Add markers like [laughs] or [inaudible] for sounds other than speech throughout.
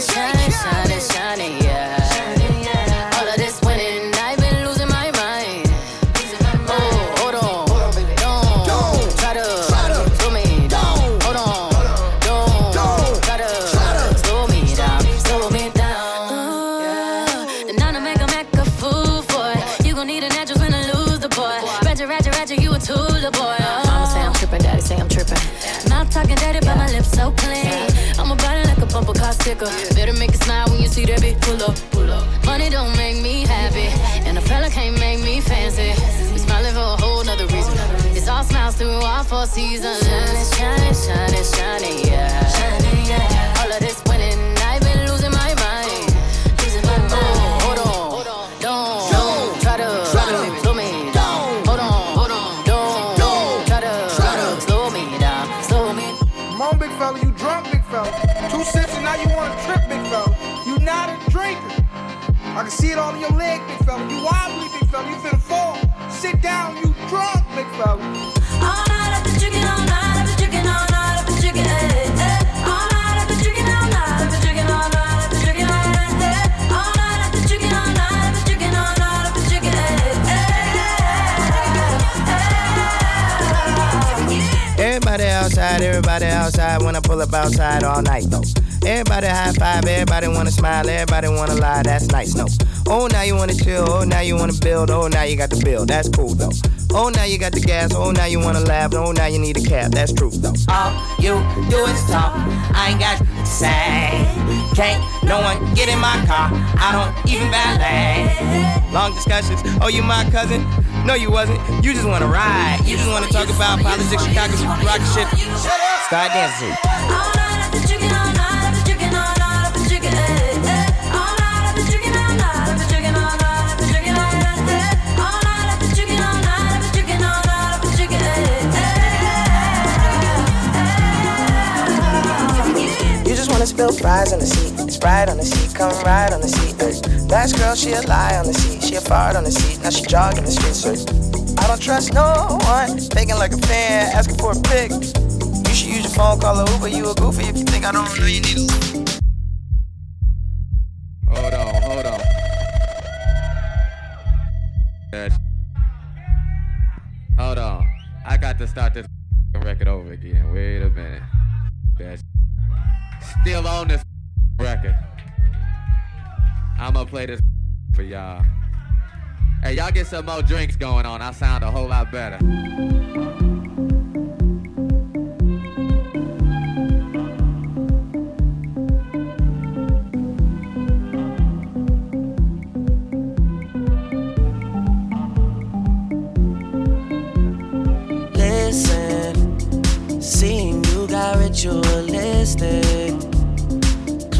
shining, shining, shining, yeah. Better make it smile when you see that bitch pull up, pull up. Money don't make me happy, and a fella can't make me fancy. We smiling for a whole nother reason. It's all smiles through all four seasons. Shining, shining, shining, shining, yeah. Shining, yeah. All of this all in your leg, big fella. You wobbly, big fella. You finna fall. Sit down, you drunk, big fella. All night all night all night eh, eh. All night all night all night eh, eh. All night all night all night eh, eh. Everybody outside, everybody outside. When I pull up outside all night though. Everybody high five, everybody wanna smile, everybody wanna lie. That's nice, no. Oh, now you wanna chill, oh, now you wanna build, oh, now you got the bill. That's cool though. Oh, now you got the gas, oh, now you wanna laugh, oh, now you need a cab. That's true though. All you do is talk. I ain't got to say. Can't no one get in my car. I don't even valet. Long discussions. Oh, you my cousin? No, you wasn't. You just wanna ride. You just wanna talk about politics, Chicago, rock shit. Start dancing. Wanna spill fries on the seat. It's Sprite on the seat, come ride on the seat. Ay. Last girl, she a lie on the seat. She a fart on the seat, now she jogging the streets. I don't trust no one. Faking like a fan, asking for a pic. You should use your phone, call a Uber. You a goofy if you think I don't know you need a still on this record. I'm gonna play this for y'all. Hey, y'all get some more drinks going on. I sound a whole lot better. Listen, seeing you got ritualistic.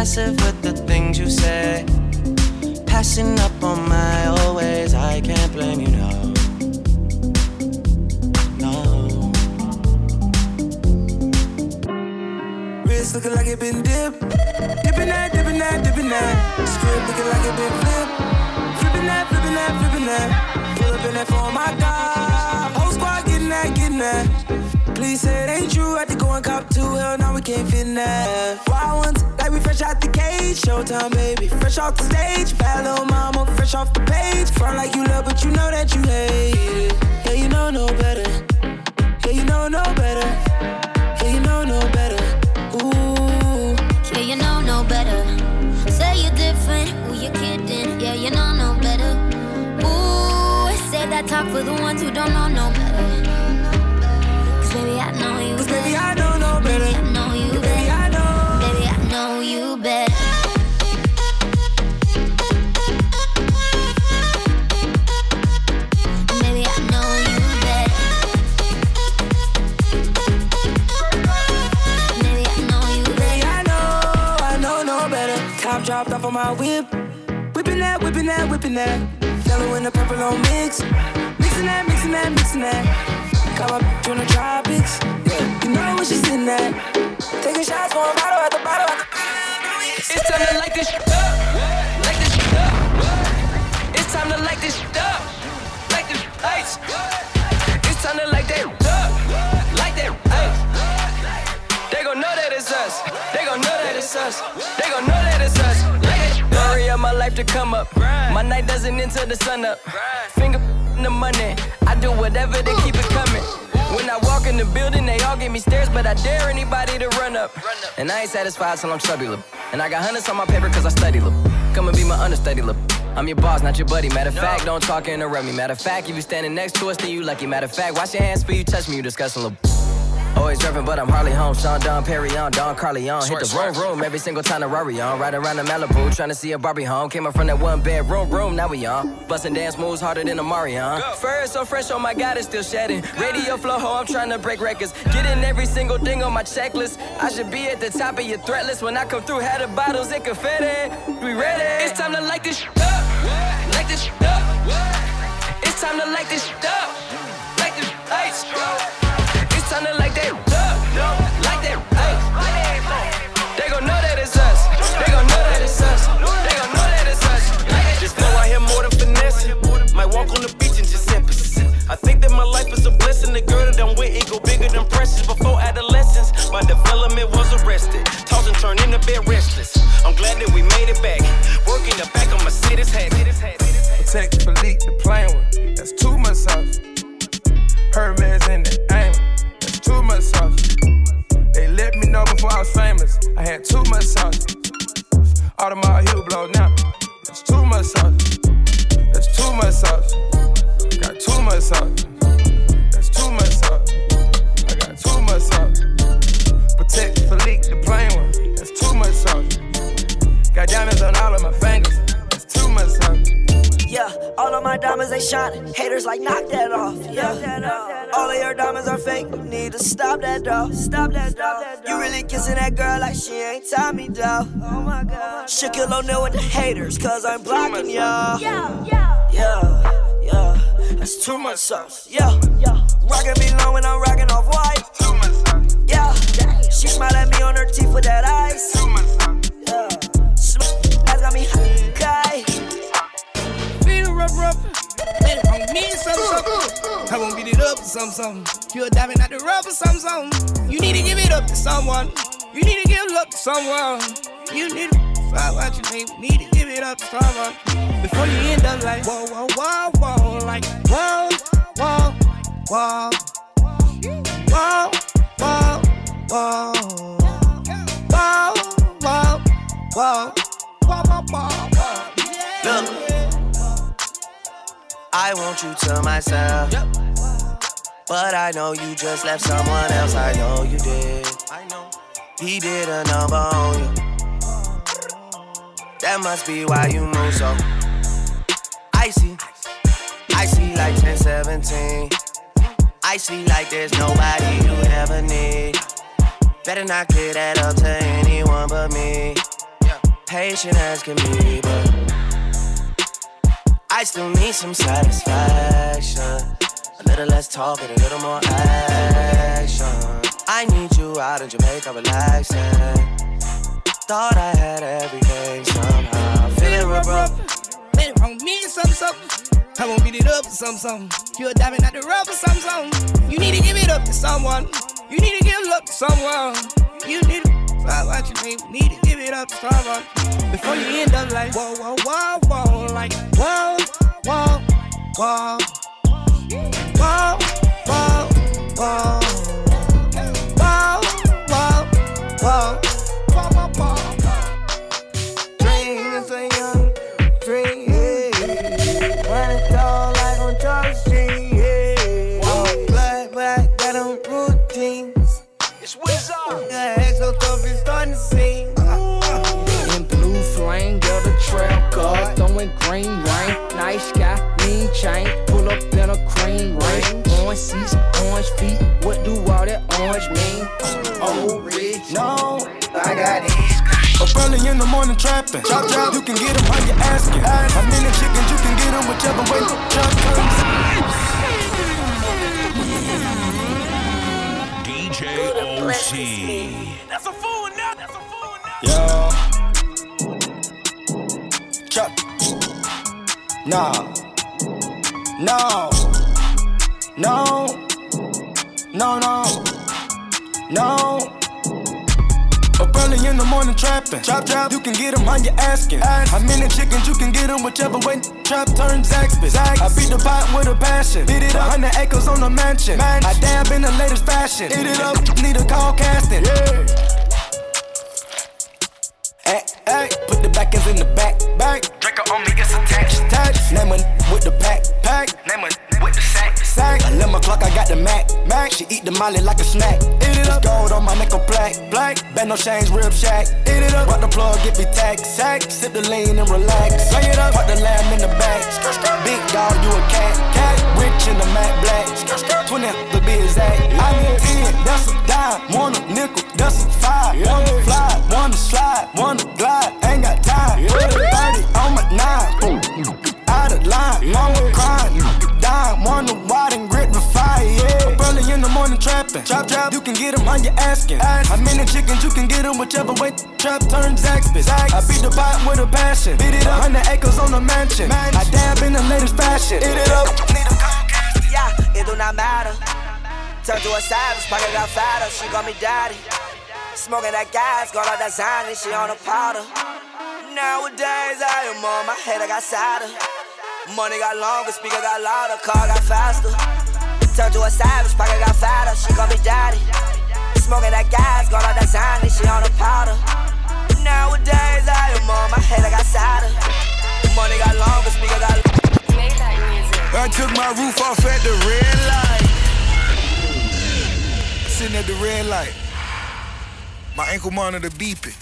Passive with the things you say. Passing up on my always. I can't blame you, no. No. Wrist looking like it been dipped. Dipping that, dipping that, dipping that. Script looking like it been flipped. Flipping that, flipping that, flipping that. Pull up in that for my God. Whole squad getting that, getting that. Please say it ain't true. I had to go and cop two. Hell, now we can't fit in that. Wild ones, like we fresh out the cage. Showtime, baby. Fresh off the stage. Bad little mama, fresh off the page. Front like you love, but you know that you hate it. Yeah, you know no better. Yeah, you know no better. Yeah, you know no better. Ooh. Yeah, you know no better. Say you're different, who you kidding? Yeah, you know no better. Ooh, say that talk for the ones who don't know no better. Cause baby, I know dropped off on my whip. Whipping that, whipping that, whipping that. Yellow and the purple on mix. Mixing that, mixing that, mixing that. Got my bitch on the tropics. You know where she's sitting at. Taking shots, going bottle at the bottle It's time to light this up. Light this up. It's time to light this up. Light this ice. It's time to light that up. Light that ice. They gon' know that it's us. They gon' know that it's us. They gon' know that To come up. My night doesn't end till the sun up. Finger in the money. I do whatever to keep it coming. When I walk in the building, they all give me stares, but I dare anybody to run up. And I ain't satisfied till I'm chubby lip. And I got hundreds on my paper cause I study lip. Come and be my understudy lip. I'm your boss, not your buddy. Matter of fact, don't talk and interrupt me. Matter of fact, if you standing next to us, then you lucky. Matter of fact, wash your hands before you touch me, you disgusting little. Always driving, but I'm Harley home. Sean Don Perry on, Don Carly on. Hit the room, room every single time the Rari on. Right around the Malibu, trying to see a Barbie home. Came up from that one bedroom room, now we on. Bustin' dance moves harder than a Marion. Fur is so fresh, oh my god, it's still shedding. Radio flow, ho, I'm trying to break records. Getting every single thing on my checklist. I should be at the top of your threat list. When I come through, had the bottles and confetti. We ready? It's time to light this up. Light this up. It's time to light this up. Light this ice. To light that up. That ice. They gon' know that it's us. They gon' know that it's us. They gon' know that it's us. Just know I hear more than finesse. Might walk on the beach and just sip. I think that my life is a blessing. The girl that I'm with, it go bigger than precious. Before adolescence, my development was arrested. Toss and turn in the bed restless. I'm glad that we made it back. Working the back of Mercedes hat. Patek Philippe the plane with. That's too much sauce. Hermes in too much sauce. They let me know before I was famous. I had too much sauce. Audemars Hublot now. That's too much sauce. That's too much sauce. Got too much sauce. That's too much sauce. I got too much sauce. Patek Philippe the plane one. That's too much sauce. Got diamonds on all of my fingers. Yeah, all of my diamonds they shining. Haters like knock that off. Yeah, all of your diamonds are fake. You need to stop that though. Stop that though. You really kissing that girl like she ain't Tommy though. Oh my god. Shaquille O'Neal with the haters, cause I'm blocking y'all. Yeah, yeah, yeah, yeah. That's too much sauce. Yeah, yeah. Rockin' me long when I'm rockin' off white. Too much sauce. Yeah, she smile at me on her teeth with that ice. Too much sauce. Yeah, Sm- that's got me high. It rub rub. It on me something something. I won't beat it up to something something. You're diving at the rub or something something. You need to give it up to someone. You need to give love to someone. You need to find what you need. Need to give it up to someone. Before you end up like whoa whoa whoa whoa like whoa whoa whoa whoa whoa whoa whoa whoa whoa whoa I want you to myself. But I know you just left someone else. I know you did. I know. He did a number on you. That must be why you move so icy. Icy like 1017. Icy like there's nobody you ever need. Better not clear that up to anyone but me. Patient as can be, but I still need some satisfaction. A little less talk and a little more action. I need you out in Jamaica relaxing. Thought I had everything somehow. Feeling rough, rough. Let it on me something something. I won't beat it up to something something. You're diving at the rub or something. You need to give it up to someone. You need to give love to someone. You need to find what you. Need to give it up to someone. Before you end up like whoa whoa whoa whoa like whoa whoa, whoa, whoa, whoa, whoa. Whoa, whoa, whoa, whoa, whoa, whoa. Dream is a young dream. Run it all like on Charlie Sheen. Yeah. Blood black, got on routines. It's Wizard. Yeah, exo tough, it's starting to blowing green rain. Nice guy, mean chain. Pull up in a cream rain. Orange seats, orange feet. What do all that orange mean? Oh, rich. No, I got it. Up early in the morning trapping. Chop, chop. You can get them how you asking. How many chickens you can get them whichever way. Chop, chop. DJ OC. That's a No. No. No. No, no. No. Up early in the morning trapping. Chop, chop, you can get them how you asking. How many chickens you can get them whichever way. Trap turn Zaxby's. I beat the pot with a passion. Beat it up. 100 acres on the mansion. I dab in the latest fashion. Eat it up, need a call casting. Yeah. Hey, hey, put the back ends in the back, back. Drinker on me, it's attached. Name a with the pack, pack. Name a with the sack, sack. 11 o'clock, I got the Mac, Mac. She eat the molly like a snack. Eat it up, gold on my neck, a black, black. Bend no chains, rib shack. Eat it up, rock the plug, get me tax, sack. Sip the lean and relax. Bang it up, put the lamb in the back. Big dog, you a cat, cat. Rich in the matte black. 20, the be exact. I need 10, that's a dime. One a nickel, that's a five. One to fly, one to slide, one to glide. Ain't got time. Put a 30 on my nine. Out of line, mama crying. Dying, one to wide and grit the fire, yeah. Up early in the morning trapping. Chop, chop, you can get them how you asking. How many chickens you can get them whichever way. Trap turn Zaxby's. I beat the pot with a passion. Beat it up, 100 acres on the mansion. I dab in the latest fashion. Eat it up, need a Yeah, it do not matter. Turn to a savage, pocket got fatter. She call me daddy. Smoking that gas, got all that Zany, she on a powder. Nowadays, I am on my head, I got sadder. Money got longer, speaker got louder, car got faster. Turn to a savage, pocket got fatter. She call me daddy. Smoking that gas, got all that Zany, she on a powder. Nowadays, I am on my head, I got sadder. Money got longer, speaker got I took my roof off at the red light. Sitting at the red light. My ankle monitor beeping.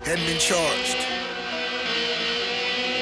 Hadn't been charged.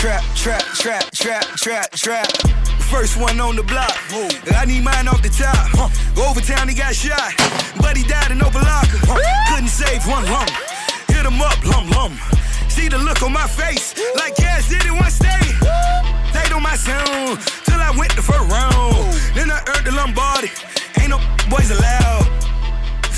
Trap, trap, trap, trap, trap, trap. First one on the block. I need mine off the top. Overtown, he got shot. He died in Opa-locka. Couldn't save one lump. Hit him up, lum lum. See the look on my face, like cash did it one stay. Stayed on my sound till I went the first round. Then I earned the Lombardi. Ain't no boys allowed.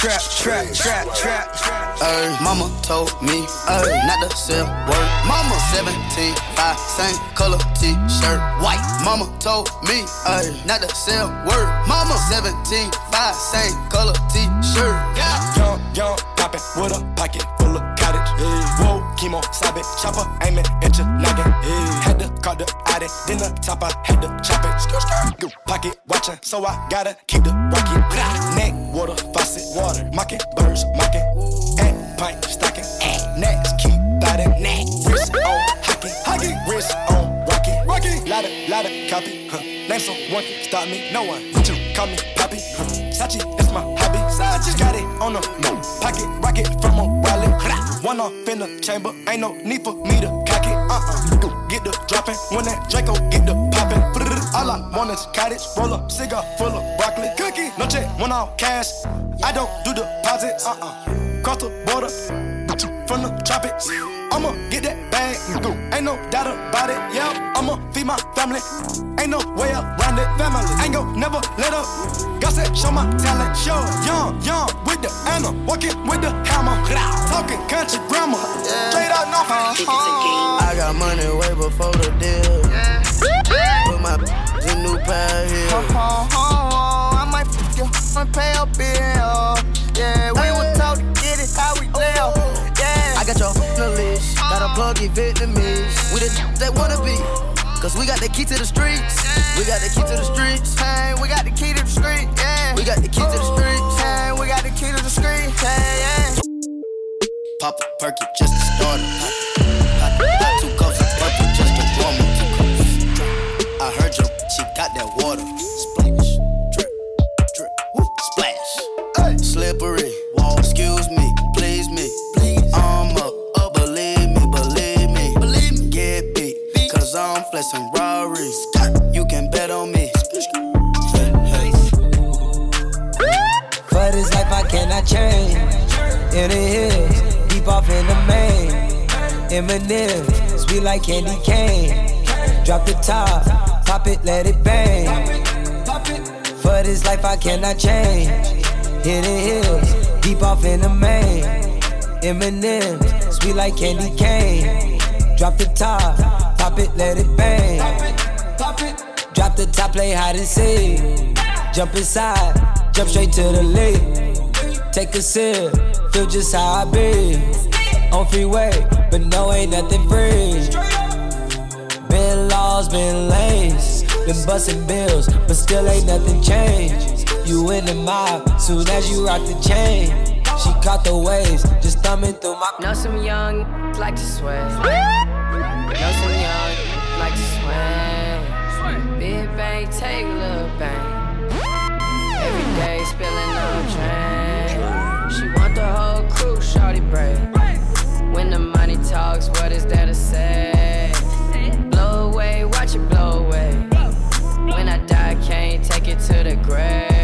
Trap, trap, trap, trap. Ay, mama told me, ay, not to sell word. Mama 17, 5, same color t-shirt, white. Mama told me, ay, not to sell word. Mama 17, 5, same color t-shirt. Young, young, poppin' with a pocket full of cottage. Whoa, chemo, sabe, chopper, aiming at your noggin. Had to call the addy, then the top, I had to chop it. Skr, skr. Pocket watchin', so I gotta keep the rocket. Neck, water, faucet, water, mocking, birds, mocking. Egg, pint, stocking. at Next, keep biting. Neck, wrist on hockey, hockey. Wrist on rocky, rocky. Lotta, lotta copy. Huh. Name someone can stop me, no one. You call me Poppy. Huh. Sachi, that's my hobby. Sachi got it on the move. Pocket rocket from a wallet. One off in the chamber, ain't no need for me to cock it. Uh uh. Get the dropping when that Draco get the popping. All I want is cottage, roll up, cigar full of broccoli. Cookie, no check, one off cash. I don't do deposits. Uh uh. Cross the border, from the tropics. I'ma get that bag, ain't no doubt about it. Yeah, I'ma feed my family, ain't no way around it. Family, ain't gon' never let up. God said, show my talent, show young, young with the anna, walking with the hammer, talking country grammar, straight out no I got money way before the deal. Put my in new pair here. Uh-huh. I might fuck you and pay a bill. Yeah, got your on the list. Got a plug in Vietnamese. We the that wanna be. Cause we got the key to the streets. We got the key to the streets. Hey, we got the key to the street. Yeah. We got the key to the streets. Hey, we got the key to the street. Hey, yeah. Pop a perky just life I change. The hills, deep off in the main. Eminem, sweet like candy cane. Drop the top, pop it, let it bang. Drop the top, play hide and seek. Jump inside, jump straight to the lead. Take a sip, feel just how I be. On freeway, but no, ain't nothing free. Been lost, been lanes, been busting bills, but still ain't nothing changed. You in the mob, soon as you rock the chain. She caught the waves, just thumbing through my. Know some young like to sweat. Know some young like to swing. Big bang, take a little bang. Every day spilling on train. She want the whole crew, shorty break. When the money talks, what is there to say? Blow away, watch it blow away. When I die, can't take it to the grave.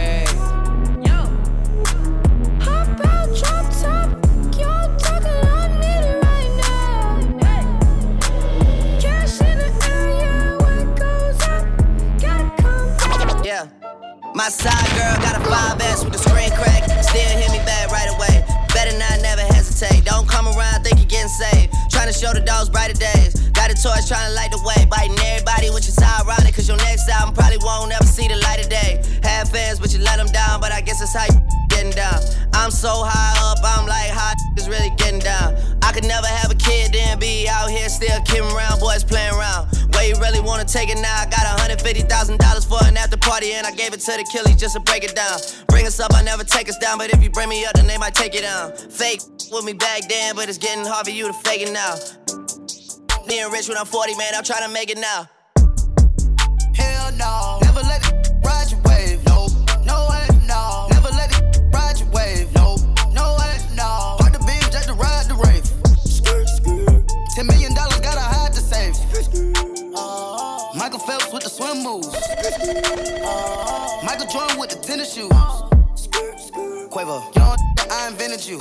My side girl got a 5S with the screen crack. Still hit me back right away. Better not never hesitate. Don't come around, think you're getting saved. Trying to show the dogs brighter days. Got a torch trying to light the way. Biting everybody, which is ironic. Cause your next album probably won't ever see the light of day. Have fans, but you let them down. But I guess that's how you getting down. I'm so high up, I'm like, how is really getting down? I could never have a kid, then be out here still kidding around, boys playing around. Where you really wanna take it now? I got $150,000 for an after party, and I gave it to the killies just to break it down. Bring us up, I never take us down, but if you bring me up, then they might take it down. Fake with me back then, but it's getting hard for you to fake it now. Being rich when I'm 40, man, I'm trying to make it now. Hell no. Never let it ride your wave. No, no, way, no. Never let it ride your wave. No, no, way, no. Park the beam just to ride the rave. Ten million dollars gotta hide the safe. Uh-huh. Michael Phelps with the swim moves. Uh-huh. Michael Jordan with the tennis shoes. Quavo, you know I invented you.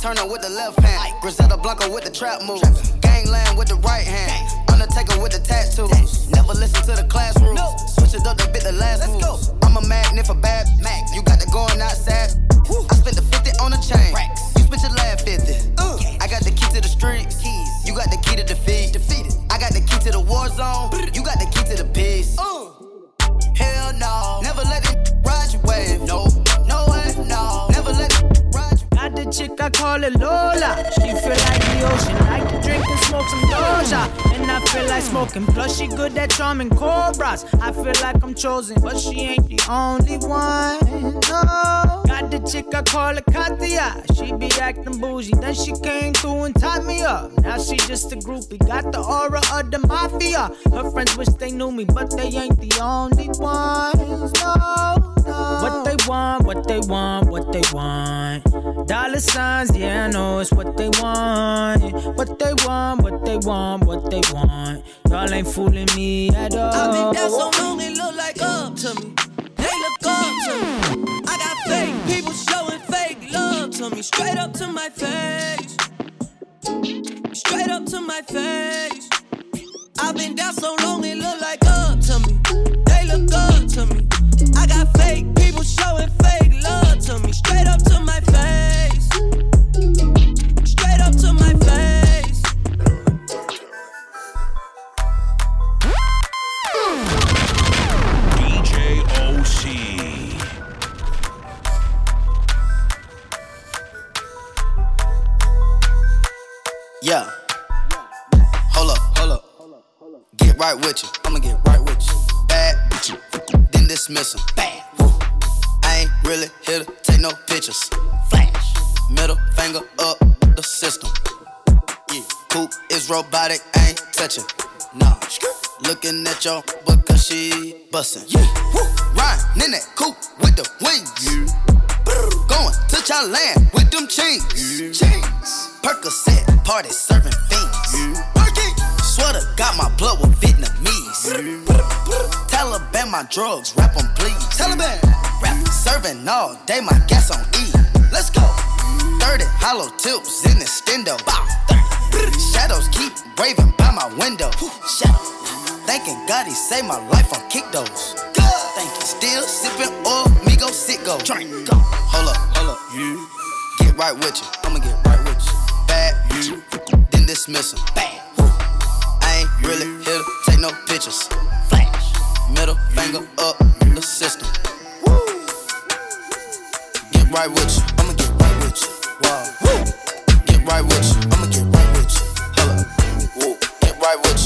Turner with the left hand. Griselda Blanco with the trap moves. Gangland with the right hand. Undertaker with the tattoos. Never listen to the class rules. Switch it up, they bit the last moves. I'm a magnet for bad Mac. You got the going outside. I spent the 50 on the chain. You spent your last 50. Uh. I got the key to the streets. Keys You got the key to defeat. Defeated. I got the key to the war zone. You got the key to the peace. Uh. Hell no. I call her Lola. She feel like the ocean, like to drink and smoke some Doja. And I feel like smoking, plus she good at charming cobras. I feel like I'm chosen, but she ain't the only one. No. Got the chick, I call her Katia. She be acting bougie, then she came through and tied me up. Now she just a groupie, got the aura of the mafia. Her friends wish they knew me, but they ain't the only ones. No, no. They want, what they want, what they want. Dollar signs, yeah, I know it's what they want. What they want, what they want, what they want. Y'all ain't fooling me at all. I've been down so long, it look like up to me. They look up to me. I got fake people showing fake love to me. Straight up to my face. Straight up to my face. I've been down so long, it look like up to me look good to me. I got fake people showing fake love to me. Straight up to my face. Straight up to my face. DJ OC. Yeah. Hold up, hold up. Get right with you. I'ma get right Missin', him. Bam. Woo. I ain't really here to take no pictures. Flash. Middle finger up the system. Yeah. Poop is robotic, ain't touching. Nah. Looking at yo' book cause she bustin'. Yeah. Woo. Riding in that coupe with the wings. Yeah. Brr. Going to Thailand with them chains. Yeah. Chains. Percocet, party serving my drugs, rap on please. Taliban, rap serving all day, my gas on E. Let's go. 30 hollow tips in the stendo. Shadows keep raving by my window. Thanking God he saved my life on kick those. Thank you. Still sipping oil, go sit go. Drink. Go. Hold up, hold up. Get right with you. I'ma get right with you. Bad. you, Then dismiss him. Bad. I ain't really here to take no pictures. Flat middle finger up the system. Get right with you, I'ma get right with you. Wow. Get right with you, I'ma get right with you. Hello. Get right with you.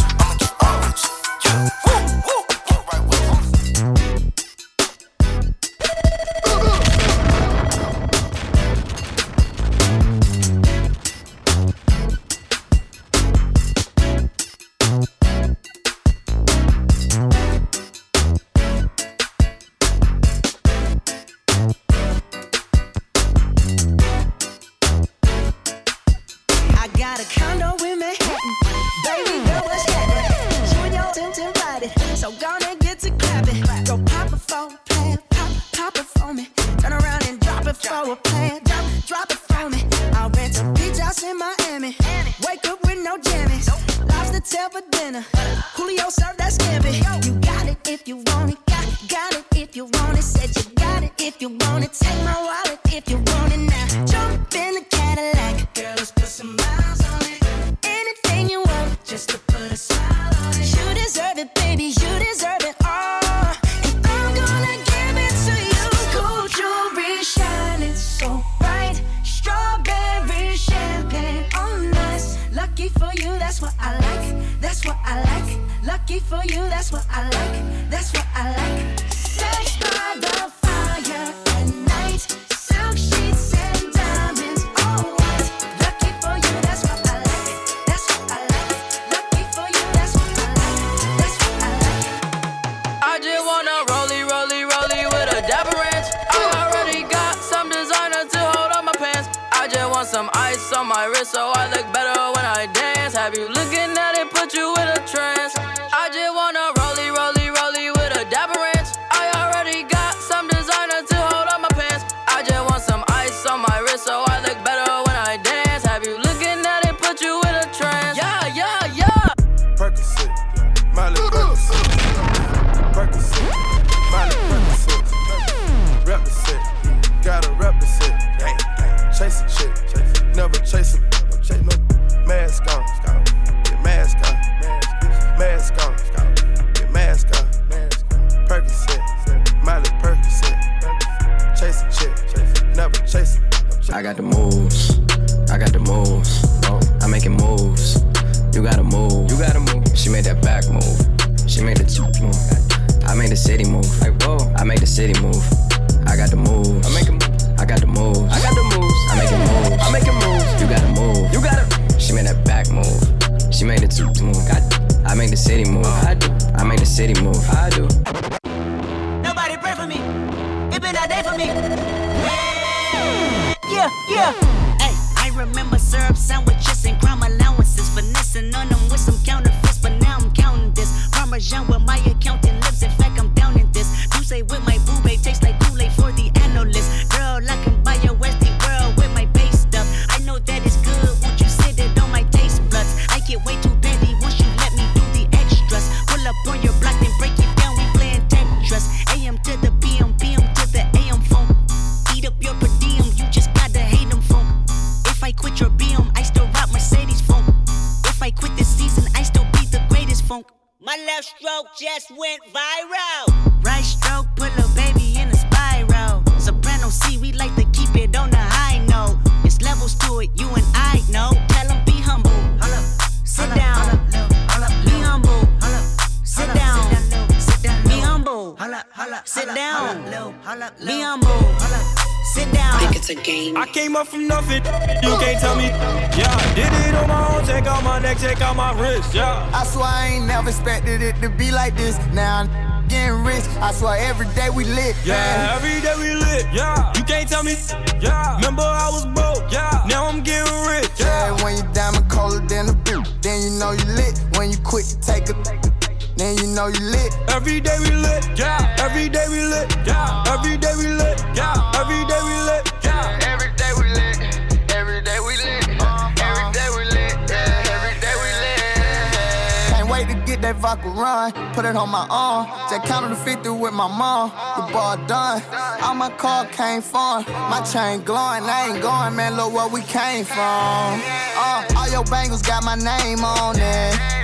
Get that vodka run. Put it on my arm. Just counted to 50 with my mom. The ball done. All my car came from. My chain glowing. I ain't going, man. Look where we came from. Uh, all your bangles got my name on it.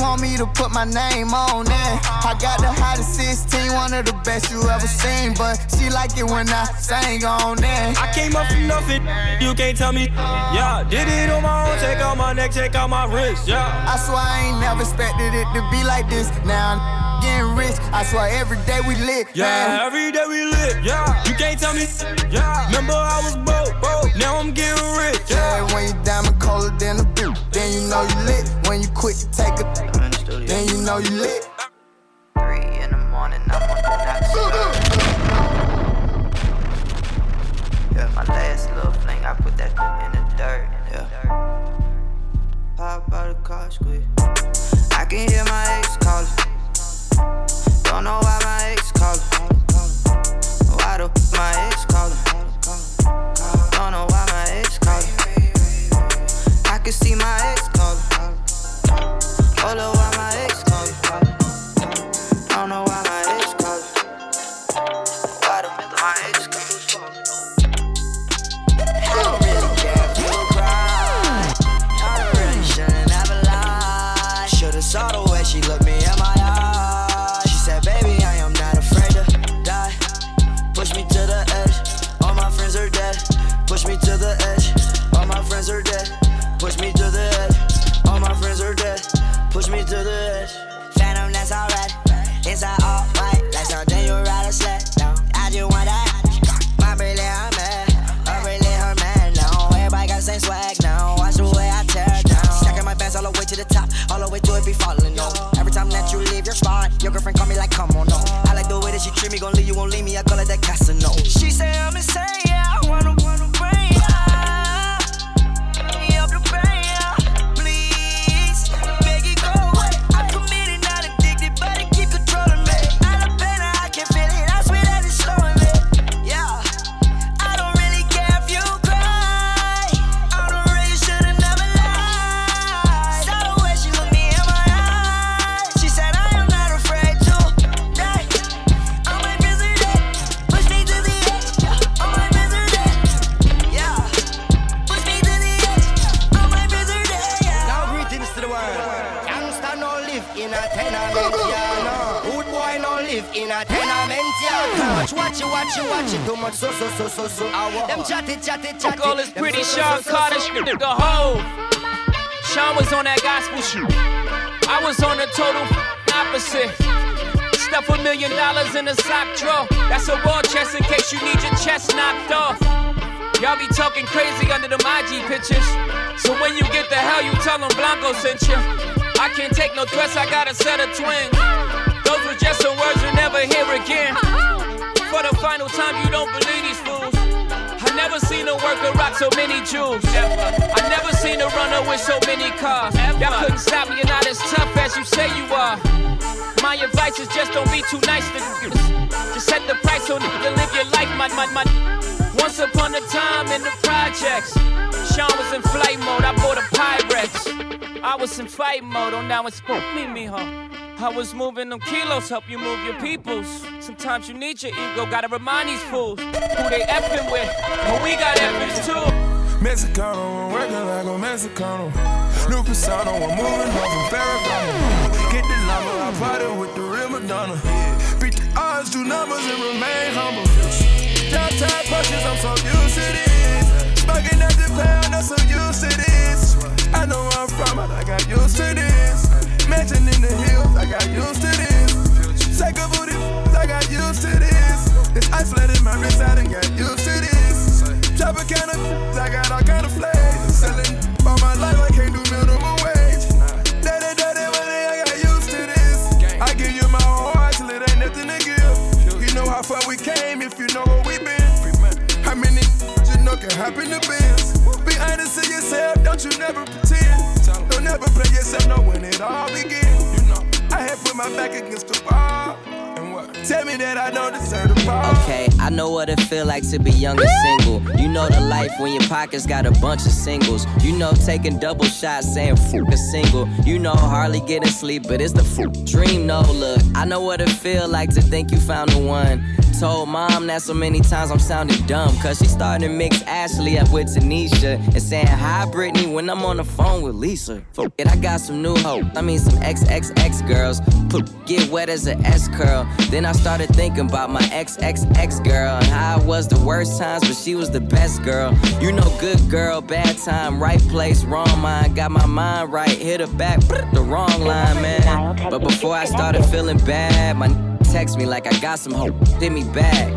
Want me to put my name on it. I got the hottest 16, one of the best you ever seen. But she like it when I sing on it. I came up from nothing, you can't tell me. Yeah, did it on my own, check out my neck, check out my wrist, yeah. I swear I ain't never expected it to be like this. Now I'm getting rich. I swear every day we lit. Yeah, man. every day we lit, yeah. You can't tell me, yeah. Remember I was broke, broke. Now I'm getting rich, yeah. Yeah, when you diamond colder than a bitch, then you know you lit. When you quit, you take a, then you know you lit. Three in the morning, I'm on the next Yeah, my last little fling, I put that in the dirt. Yeah. Pop out the car, squeeze. I can hear my ex calling. Don't know why my ex calling. Why the my ex calling? Can see my ex calling. Hold up, why my ex your girlfriend call me like, come on, no. I like the way that she treat me, gon' leave you, won't leave me. I call it that Casino. She say I'm insane, watch it, watch it. Too much so, so, so, so, so. Them chatty, chatty, chatty. Call this Them pretty so, so, Sean so, Carter so, so. the hoe. Sean was on that gospel shoot. I was on the total opposite. Stuff a million dollars in a sock drawer. That's a war chest in case you need your chest knocked off. Y'all be talking crazy under the IG pictures. So when you get the hell, you tell them Blanco sent you. I can't take no threats, I got a set of twins. Those were just some words you'll never hear again. For the final time, you don't believe these fools. I never seen a worker rock so many jewels. I never seen a runner with so many cars. Y'all couldn't stop me, you're not as tough as you say you are. My advice is just don't be too nice to niggas. Just set the price so nigga live your life, my, my, my. Once upon a time in the projects, Sean was in flight mode. I bought a Pyrex. I was in fight mode. Oh, now it's me, me, huh? I was moving them kilos, help you move your peoples. Sometimes you need your ego, gotta remind these fools who they effing with. But we got effings too. Mexicano, I'm working like a Mexicano. New Pisano, I'm moving on from Ferragamo. Get the llama, I party with the real Madonna. Beat the odds, do numbers, and remain humble. Top punches, I'm so used to this. Smoking at the pound, I'm so used to this. I know I'm from, but I got used to this. Mansion in the hills, I got used to this. Take a booty, I got used to this. This ice flooded my wrist, I done got used to this. Chop a can of, I got all kind of flavors. Selling all my life, I can't do minimum wage. Daddy, daddy, money, I got used to this. I give you my whole heart till it ain't nothing to give. You know how far we came if you know where we been. How many you know can happen to biz? Be honest to yourself, don't you never pretend. Don't never play yourself, know when it all begin. You know, I had put my back against the wall. Tell me that I don't deserve the. Okay, I know what it feel like to be young and single. You know the life when your pockets got a bunch of singles. You know taking double shots saying fuck a single. You know hardly getting sleep, but it's the fuck dream. No look, I know what it feel like to think you found the one. Told mom that so many times I'm sounding dumb. Cause she started to mix Ashley up with Tanisha. And saying hi Brittany when I'm on the phone with Lisa. Fuck it, I got some new hope. I mean some XXX girls. Put get wet as an S curl. Then I started thinking about my XXX girl and how it was the worst times, but she was the best girl. You know, good girl, bad time, right place, wrong mind. Got my mind right, hit her back, the wrong line, man. But before I started feeling bad, my text me like I got some hope. Hit me back.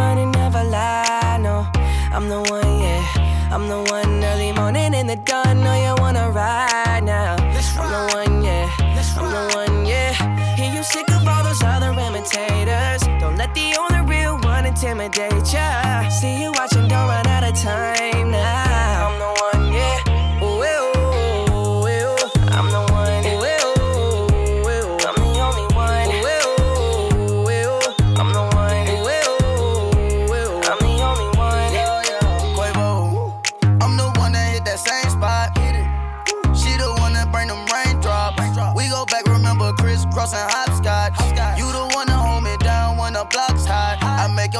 Money never lie. No, I'm the one, yeah. I'm the one early morning in the dawn. Know you wanna ride now. I'm the one, yeah. I'm the one, yeah. Hear you sick of all those other imitators. Don't let the only real one intimidate ya. See you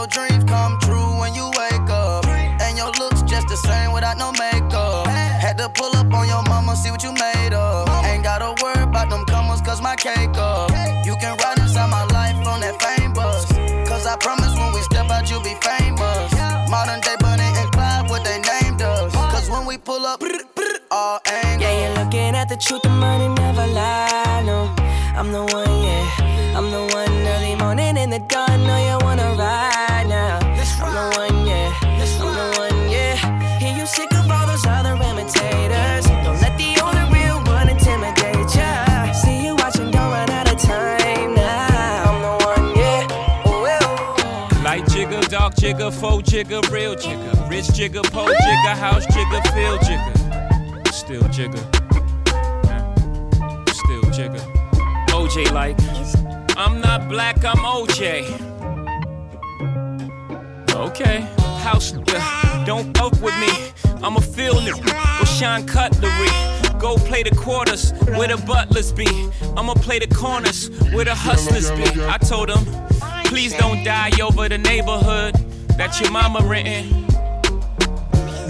your dreams come true when you wake up. And your looks just the same without no makeup. Had to pull up on your mama, see what you made of. Ain't gotta worry about them comers, cause my cake up. You can ride inside my life on that fame bus. Cause I promise when we step out, you'll be famous. Modern day Bunny and Clyde, what they named us. Cause when we pull up, all angles. Yeah, you're looking at the truth, the money never lie. No, I'm the one, yeah. I'm the one early morning in the dawn. Faux jigger, real jigger. Rich jigger, po jigger, house jigger, field jigger. Still jigger. Still jigger. OJ like, I'm not black, I'm OJ. Okay, house nigga, don't fuck with me. I'm a field nigga with Sean Cutlery. Go play the quarters where the butlers be. I'ma play the corners where the hustlers be. I told them, please don't die over the neighborhood that your mama renting.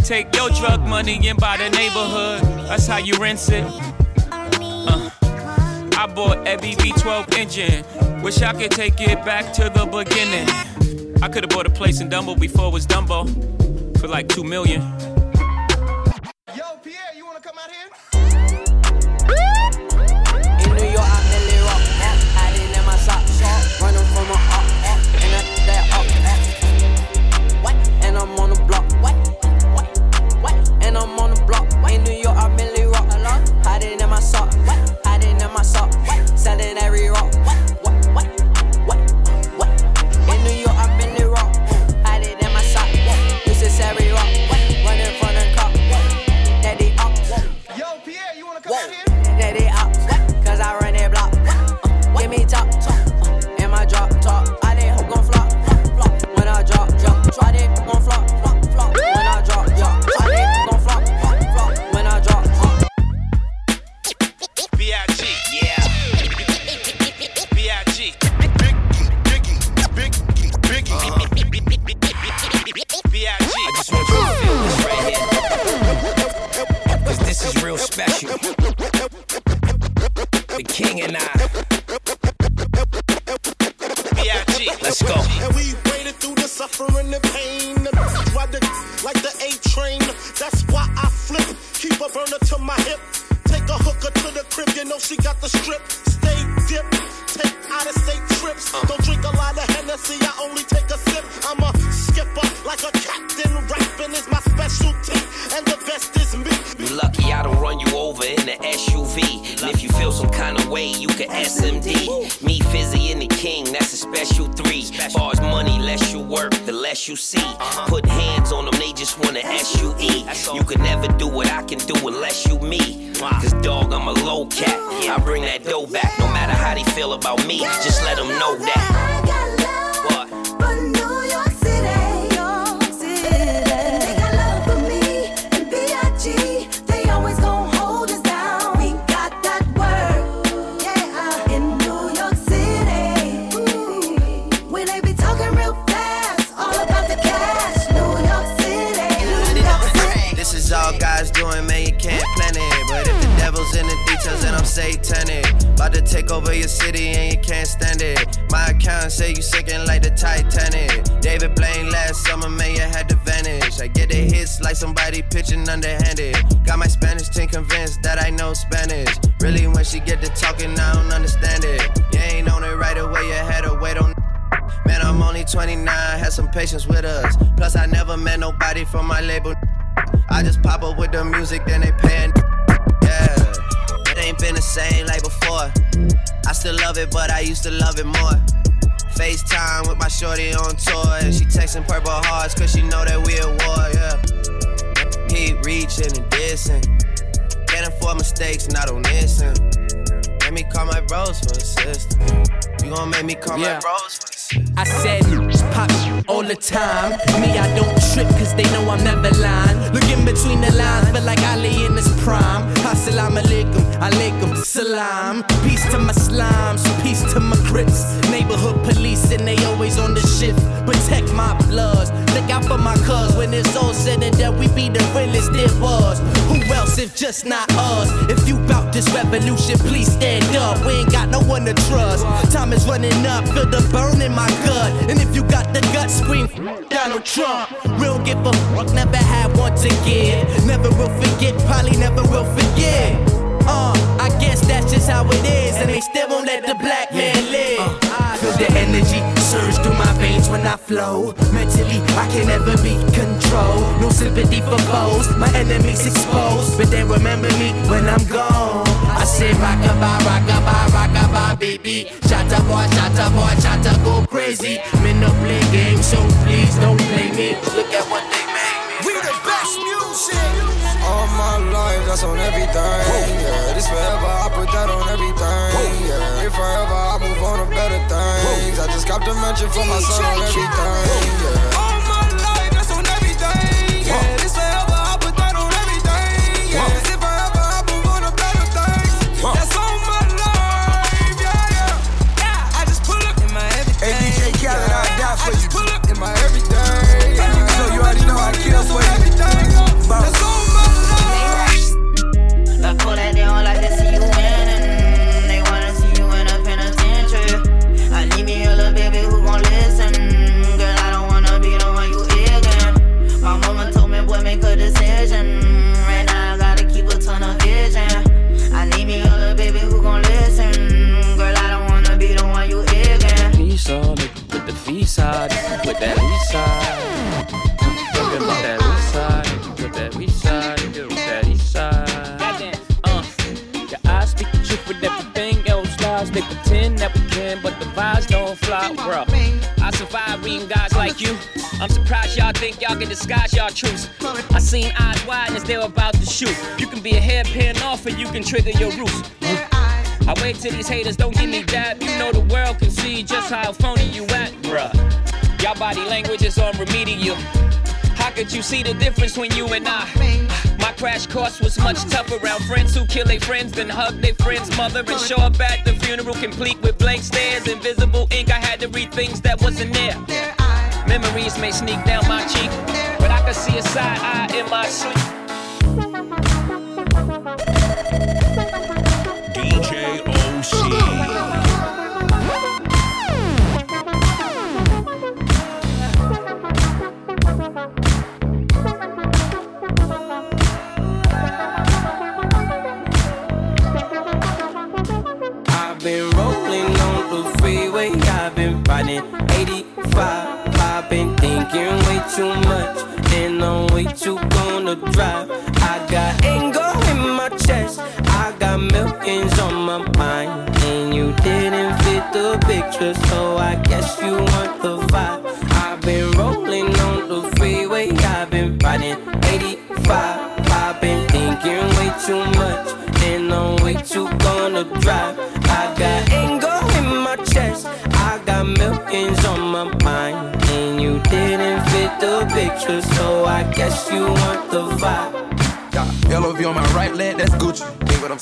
Take your drug money and buy the neighborhood. That's how you rinse it. Uh, I bought every V12 engine. Wish I could take it back to the beginning. I could have bought a place in Dumbo before it was Dumbo for like two million. To take over your city and you can't stand it. My account say you sinking like the Titanic. David Blaine last summer, man, you had to vanish. I get the hits like somebody pitching underhanded. Got my Spanish team convinced that I know Spanish. Really, when she get to talking, I don't understand it. You ain't on it right away, you had to wait on. Man, I'm only 29, had some patience with us. Plus, I never met nobody from my label. I just pop up with the music, then they paying. Ain't been the same like before. I still love it, but I used to love it more. FaceTime with my shorty on tour, and she texting purple hearts, cause she know that we at war, yeah. Keep reaching and dissing. Can't afford mistakes, and I don't listen. Let me call my bros for assistance. You gon' make me call Yeah. my bros for I said pop all the time. Me, I don't trip cause they know I'm never lying. Look in between the lines, feel like Ali in his prime. Assalamu alaikum, alaikum salam. Peace to my slimes, peace to my crips. Neighborhood police and they always on the shift. Protect my bloods, look out for my cuz. When it's all said and done, we be the realest there was. Who else if just not us? If you bout this revolution, please stand up. We ain't got no one to trust. Time is running up, feel the burn in my gut. And if you got the gut, scream Donald Trump. Don't give a fuck, never had one to give. Never will forget, probably never will forget. Uh, I guess that's just how it is, and they still won't let the black man live. I feel the energy surge through my veins when I flow. Mentally, I can never be controlled. No sympathy for foes, my enemies exposed. But they remember me when I'm gone. I say rockabye, rockabye, rockabye, baby. Shatta boy, shatta boy, shatta go crazy. Men no play games, so please don't play me. Look at what they made me. We the best music. All my life, that's on everything. Yeah, this forever, I put that on everything. Yeah, if I move on to better things. I just got to mention for my son on everything. Yeah. All my life, that's on everything. Yeah, see the difference when you and I? My crash course was much tougher around friends who kill their friends, then hug their friend's mother and show up at the funeral complete with blank stares, invisible ink. I had to read things that wasn't there. Memories may sneak down my cheek, but I could see a side eye in my sleep.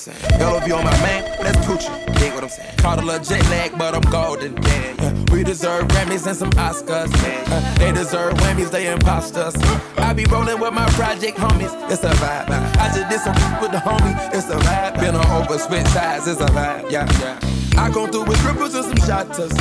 Dig what I'm saying. LOV on my man, that's Poochie. Dig what I'm saying. Caught a little jet lag, but I'm golden. Yeah, yeah. We deserve Grammys and some Oscars. Yeah, uh, they deserve Whammies, they imposters. I be rolling with my project homies, it's a vibe. I just did some with the homie, it's a vibe. Been on over, switch sides, it's a vibe. Yeah, yeah. I come through with triples and some shotters.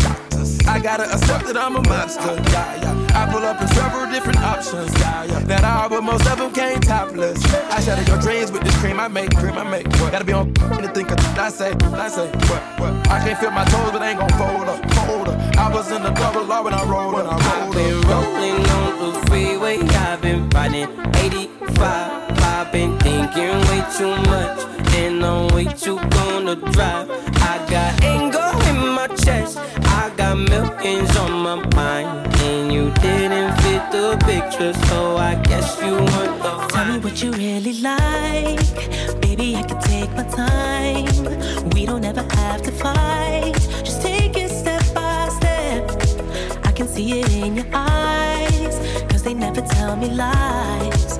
I gotta accept that I'm a monster. Yeah, yeah. I pull up in several different options. Yeah, yeah. That all, but most of them came topless. I shatter your dreams with this cream I make, cream I make. What? Gotta be on [laughs] to think of I say, I say, what, what? I can't feel my toes, but I ain't gon' fold up, fold up. I was in the double law when I rolled when I I've been up. rolling on the freeway, I've been riding 85. I've been thinking way too much, and I'm way too gonna drive. I got anger in my chest, I got millions on my mind, and you didn't fit the picture, so I guess you want the Tell me what you really like. Baby, I can take my time. We don't ever have to fight. Just take it step by step. I can see it in your eyes. Cause they never tell me lies.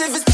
if it's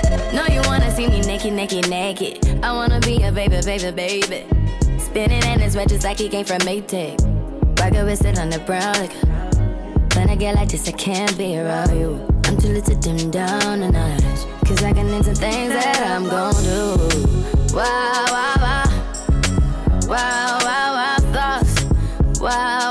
No, you wanna see me naked, naked, naked. I wanna be a baby, baby, baby. Spinning in his red just like he came from Maytag. Rock a wrist on the brown. Like, when I get like this, I can't be around you. I'm too little to dim down the notch. Cause I can into things that I'm gon' do. Wow, wow, wow. Wow, wow, wow, thoughts. Wow.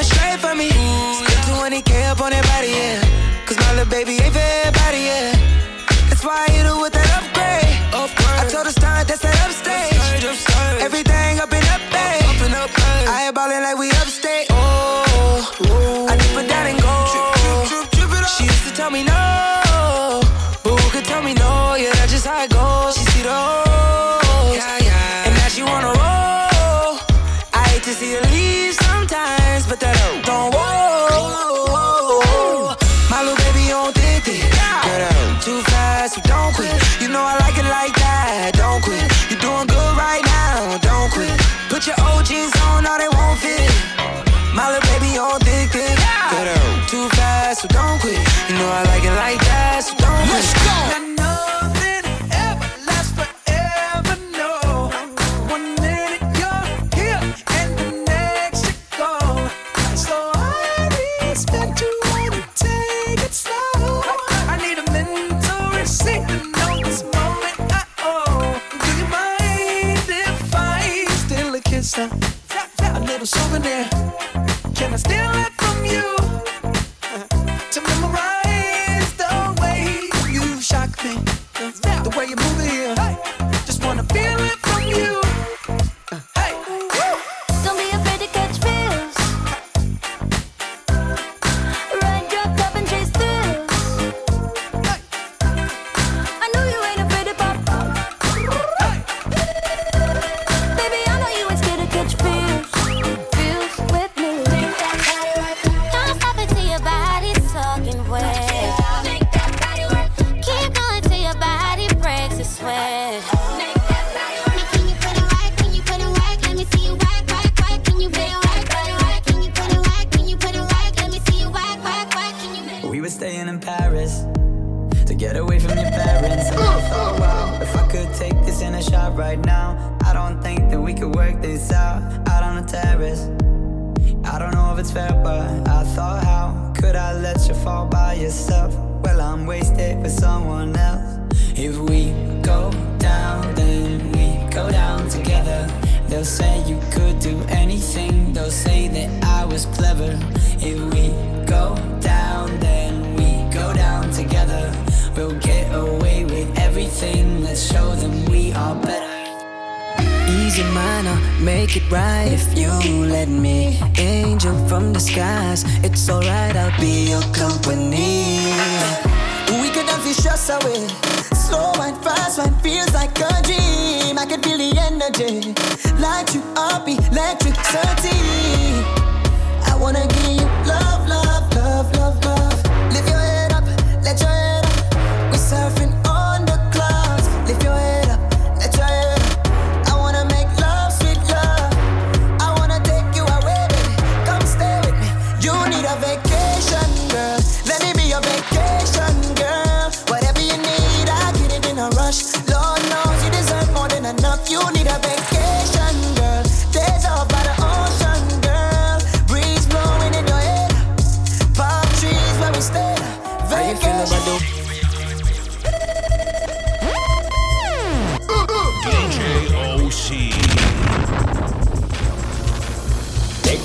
coming straight for me. Spent 20k up on that body, yeah. Cause my little baby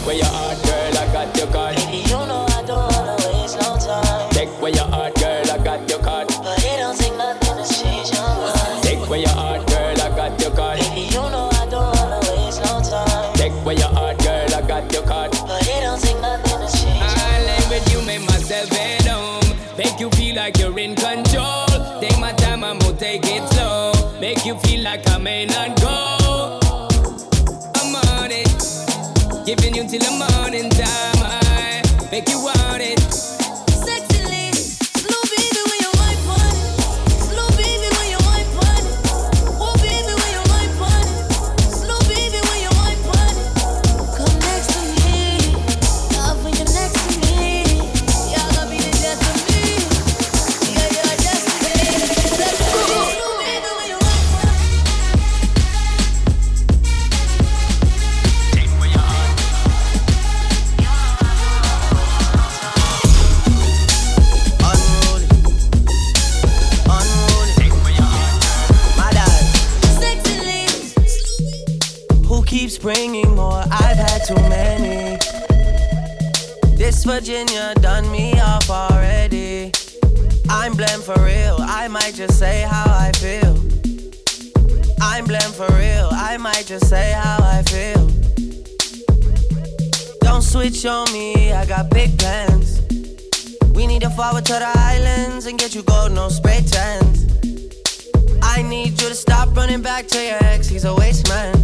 where your heart, girl, I got your card. Baby, you know I don't wanna waste no time. Take where your heart, girl, I got your card. But it don't take nothing to change your mind. Take where your heart, girl, I got your card. Baby, you know I don't wanna waste no time. Take where your heart, girl, I got your card. But it don't take nothing to change. I lay with you, make myself at home. Make you feel like you're in control. Take my time, I'ma take it slow. Make you feel like I'm in control. till the morning time. I make you and get you gold, no spray tents. I need you to stop running back to your ex, he's a waste man.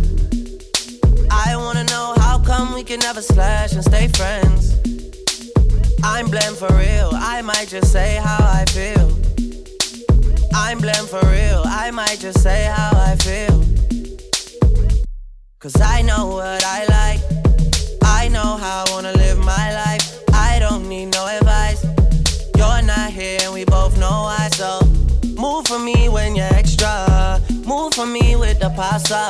I wanna know how come we can never slash and stay friends. I'm blem for real, I might just say how I feel. I'm blem for real, I might just say how I feel. Cause I know what I like, I know how I wanna live my life. I don't need no advice. You're not here and we why, so move for me when you're extra. Move for me with the pasta.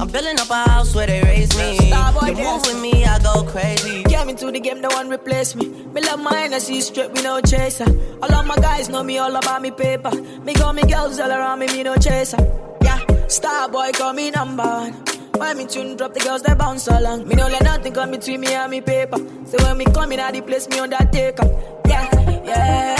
I'm building up a house where they raise me. Starboy You move with me, I go crazy. Came into the game, no one replace me. Me love my Hennessy straight, me no chaser. All of my guys know me all about me paper. Me got me girls all around me, me no chaser. Yeah, star boy call me number one. When me tune drop, the girls they bounce along. Me no let nothing come between me and me paper. So when me come in, I the place me on that undertaker. Yeah, yeah, yeah,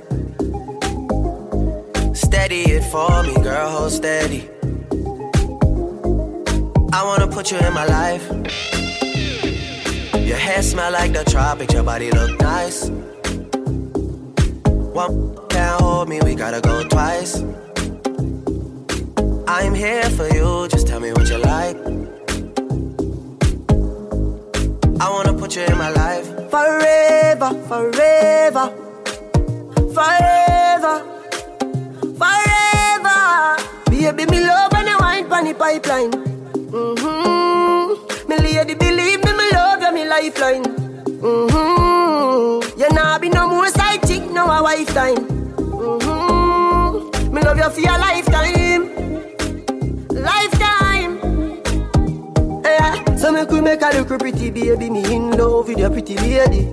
Steady it for me, girl, hold steady. I wanna put you in my life. Your hair smell like the tropics, your body look nice. One can't hold me, we gotta go twice. I'm here for you, just tell me what you like. I wanna put you in my life. Forever, forever, forever, forever. Baby, me love when you wine pon the pipeline. Mm-hmm. Me lady, believe me, me love you, me lifeline. Mm-hmm. You nah be no more side chick, no a wife time. Mm-hmm. Me love you for your lifetime, lifetime. Yeah. So make we make a look pretty baby, me in love with your pretty lady.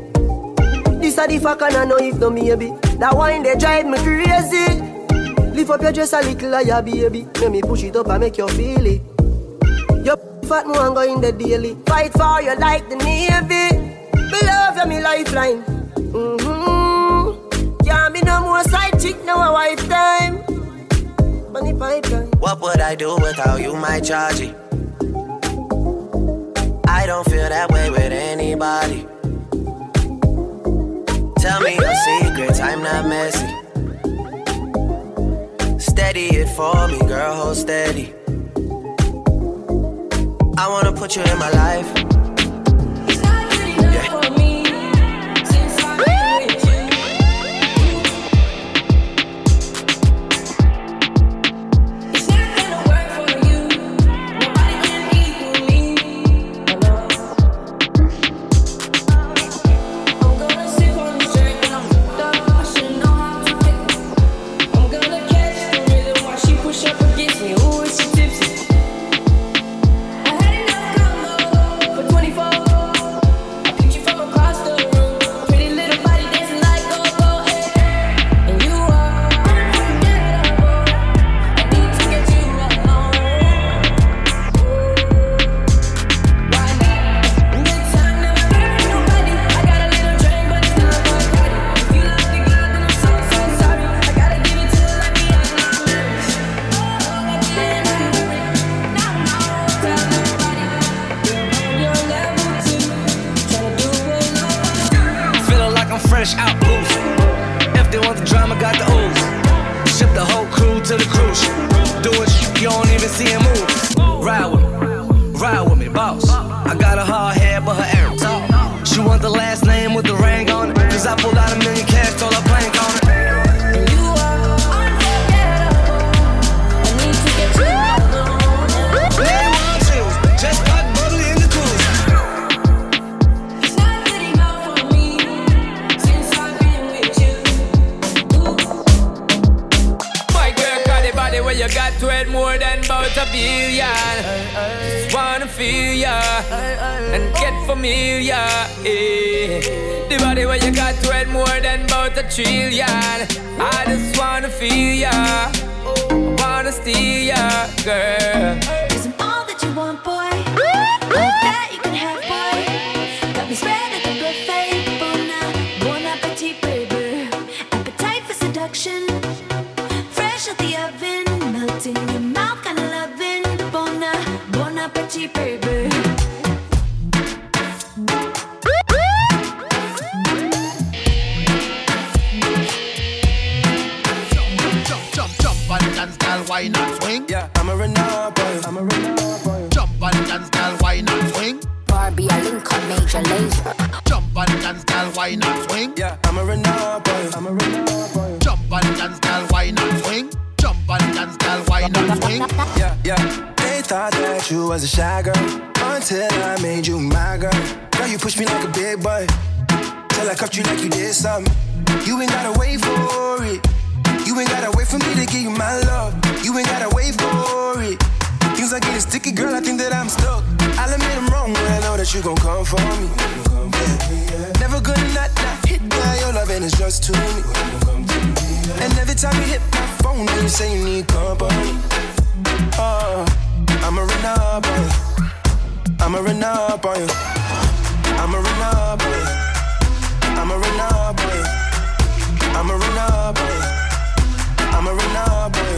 This a the fuck and I know if no maybe. That wine they drive me crazy. Lift up your dress a little higher, baby. Let me push it up and make you feel it. Your fat no and go in the daily. Fight for you like the navy. Me love you, me lifeline. Mm-hmm. Can't be no more side chick, no a wife time. Money pipeline. What would I do without you, my Georgie? I don't feel that way with anybody. Tell me your secrets, I'm not messy. Steady it for me, girl, hold steady. I wanna put you in my life. Till I cuffed you like you did something. You ain't gotta wait for it. You ain't gotta wait for me to give you my love. You ain't gotta wait for it. Things are getting sticky, girl. I think that I'm stuck. I'll admit I'm wrong when I know that you gon' come for me. Yeah. Never gonna not, not hit by your loving is just to me. And every time you hit my phone, you say you need company. Uh, oh, I'm a Renard boy. I'm a Renard boy. I'm a Renard boy. I'm a renegade. I'm a renegade. I'm a renegade.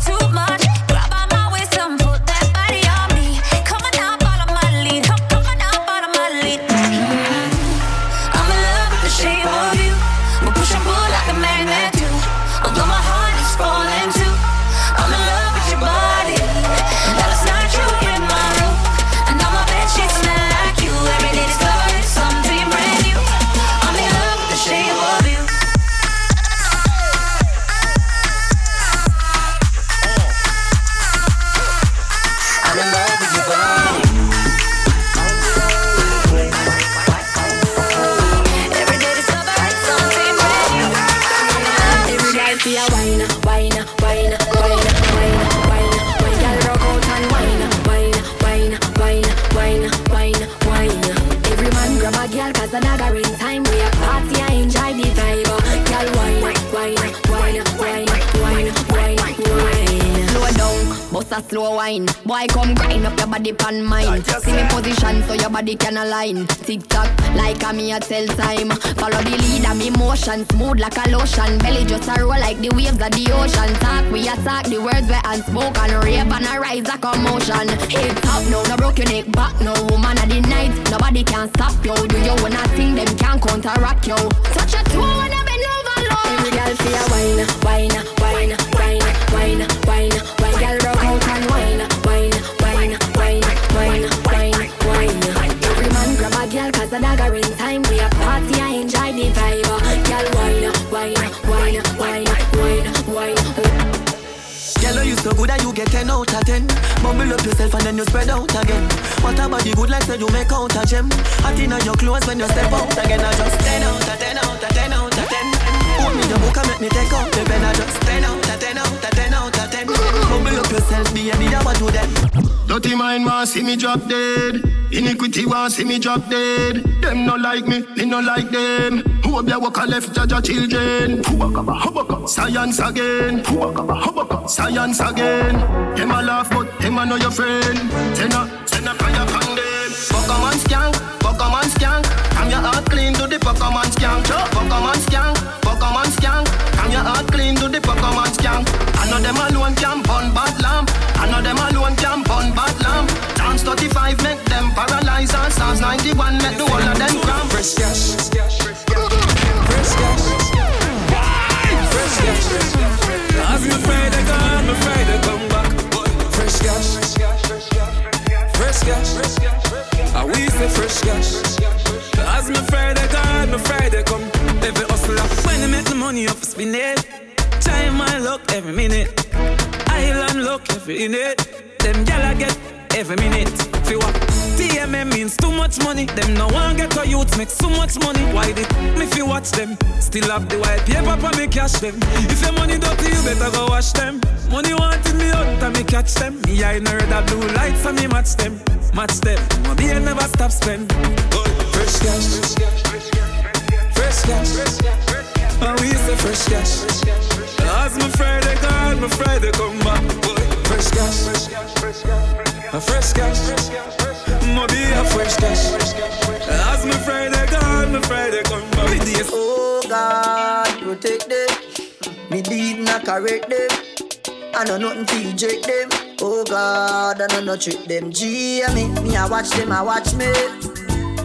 Boy, come grind up your body pan mine. See me position so your body can align. Tick tock, like a me a tell time. Follow the lead of me motion, smooth like a lotion. Belly just a roll like the waves of the ocean. Talk, we attack the words we unspoken. Rave and a rise a commotion. Hip top, no, no broke your neck back, no woman of the night. Nobody can stop you. Do you wanna thing them can't counteract you. Touch a toe and I bend over low. Every girl see a wine, wine, wine, wine, wine, wine, wine. Girl the in time. We a party and enjoy the vibe. Oh, Girl wine, wine, wine, wine, wine, wine. Girl, you so good that you get 10 out of ten. Bubble up yourself and then you spread out again. What a body good like say you make out a gem. Hot in your clothes when you step out again. I just ten out of ten out of ten out of ten. Hold me the book and make me take out the pen. Just ten out of ten out of ten out of ten. Bubble up yourself, be a need what do that. Dirty mind want see me drop dead. Iniquity want see me drop dead. Them no like me, me no like them. Who up walk a left judge a children? Science again. Science again. Them a laugh but them a know your friend. Send a send a fire upon them. Pokemon skank, Pokemon skank. Come your heart clean to the Pokemon skank. Pokemon skank, Pokemon skank. Come your heart clean to the Pokemon skank. I know them alone can burn bad lamp. I know them alone can burn bad lamp. Dance 35 make them paralyze and Psalms 91 make the whole of them cramp. Fresh cash, fresh cash, fresh cash, fresh cash. As me Friday gone, me Friday come back. Fresh cash, fresh cash. I we say fresh cash. As me Friday gone, me Friday come. Every hustler when they make the money off spin it. Time my luck every minute. Island luck every minute. Them gyal I get every minute. Fi what? TMM means too much money. Them no one get a youth make so much money. Why did me fi watch them? Still have the white paper for me cash them. If your money dirty, you better go wash them. Money wanted me out and me catch them. Me I know that blue lights and me match them. Match them. My beer never stop spend. Fresh cash. Fresh cash. And we say fresh cash. As my Friday gone, my Friday come back. Fresh cash. A fresh cash. My be a fresh cash. As my Friday gone, my Friday come back. Me days Oh God, protect them. Me deed not correct them. I know nothing to eject them. Oh God, I know no trick them. G, I me, me I watch them, I watch me.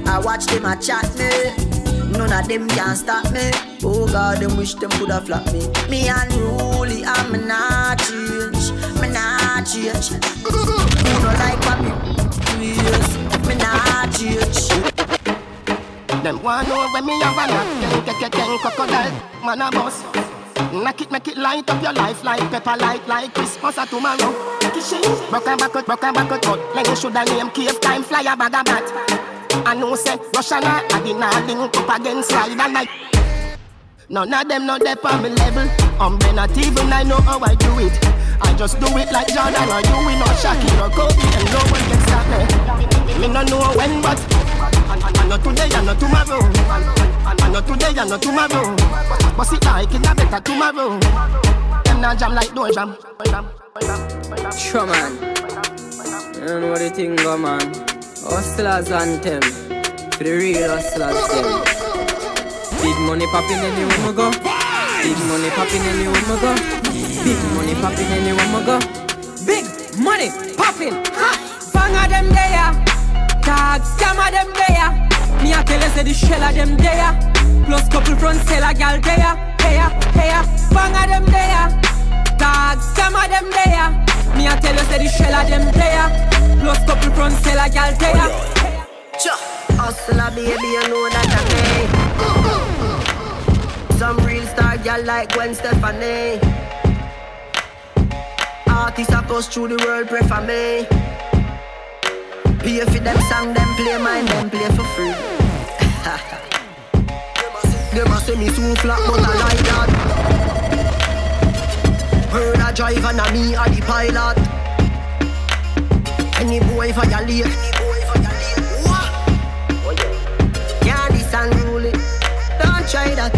I watch them, I chat me. None of them can stop me. Oh God, them wish them coulda flop me. Me unruly, I'm a not change. Me not change. You know like what me yes. Me not change. Them want know when me have a ken ken ken crocodile, man a boss. Knock it, make it light up your life like pepper light, like Christmas or tomorrow. Shake, and back out, broke and back out, but like you shoulda name cave time fly a bag of bat. I know say Russia not, I did not link up against slide and like. None of them not there on me level. I'm not even I know how I do it. I just do it like Jordan or you, we not Shakira or Kobe, and no one can stop me. Me no know when, but I, I, I know today, I know tomorrow. I, I know today, I know tomorrow. But see, like it, I better tomorrow. Them not jam like door jam. Sure, man. I don't know what you think, go, man. Hustlers anthem. For the real hustlers, them. Big money popping anywhere we go. Big money popping anywhere we go. Big money popping anywhere we go. Big money popping. Ha! Fang them there. Tag scammer them there. Me a tell you say the shell of them there. Plus couple front seller gal there. Hey, hey, fang them there. Tag scammer them there. Me a tell you say the shell of them there. Plus couple front seller gal there. Cha, hustler baby, you know that I me. Some real star gal like Gwen Stefani. Artists across through the world pray for me. Pay for them song, them play mine, them play for free. [laughs] Them a say me too flat, but I like that. Heard a drive and a me a the pilot. Any boy violate. Yeah, this unruly. Don't try that.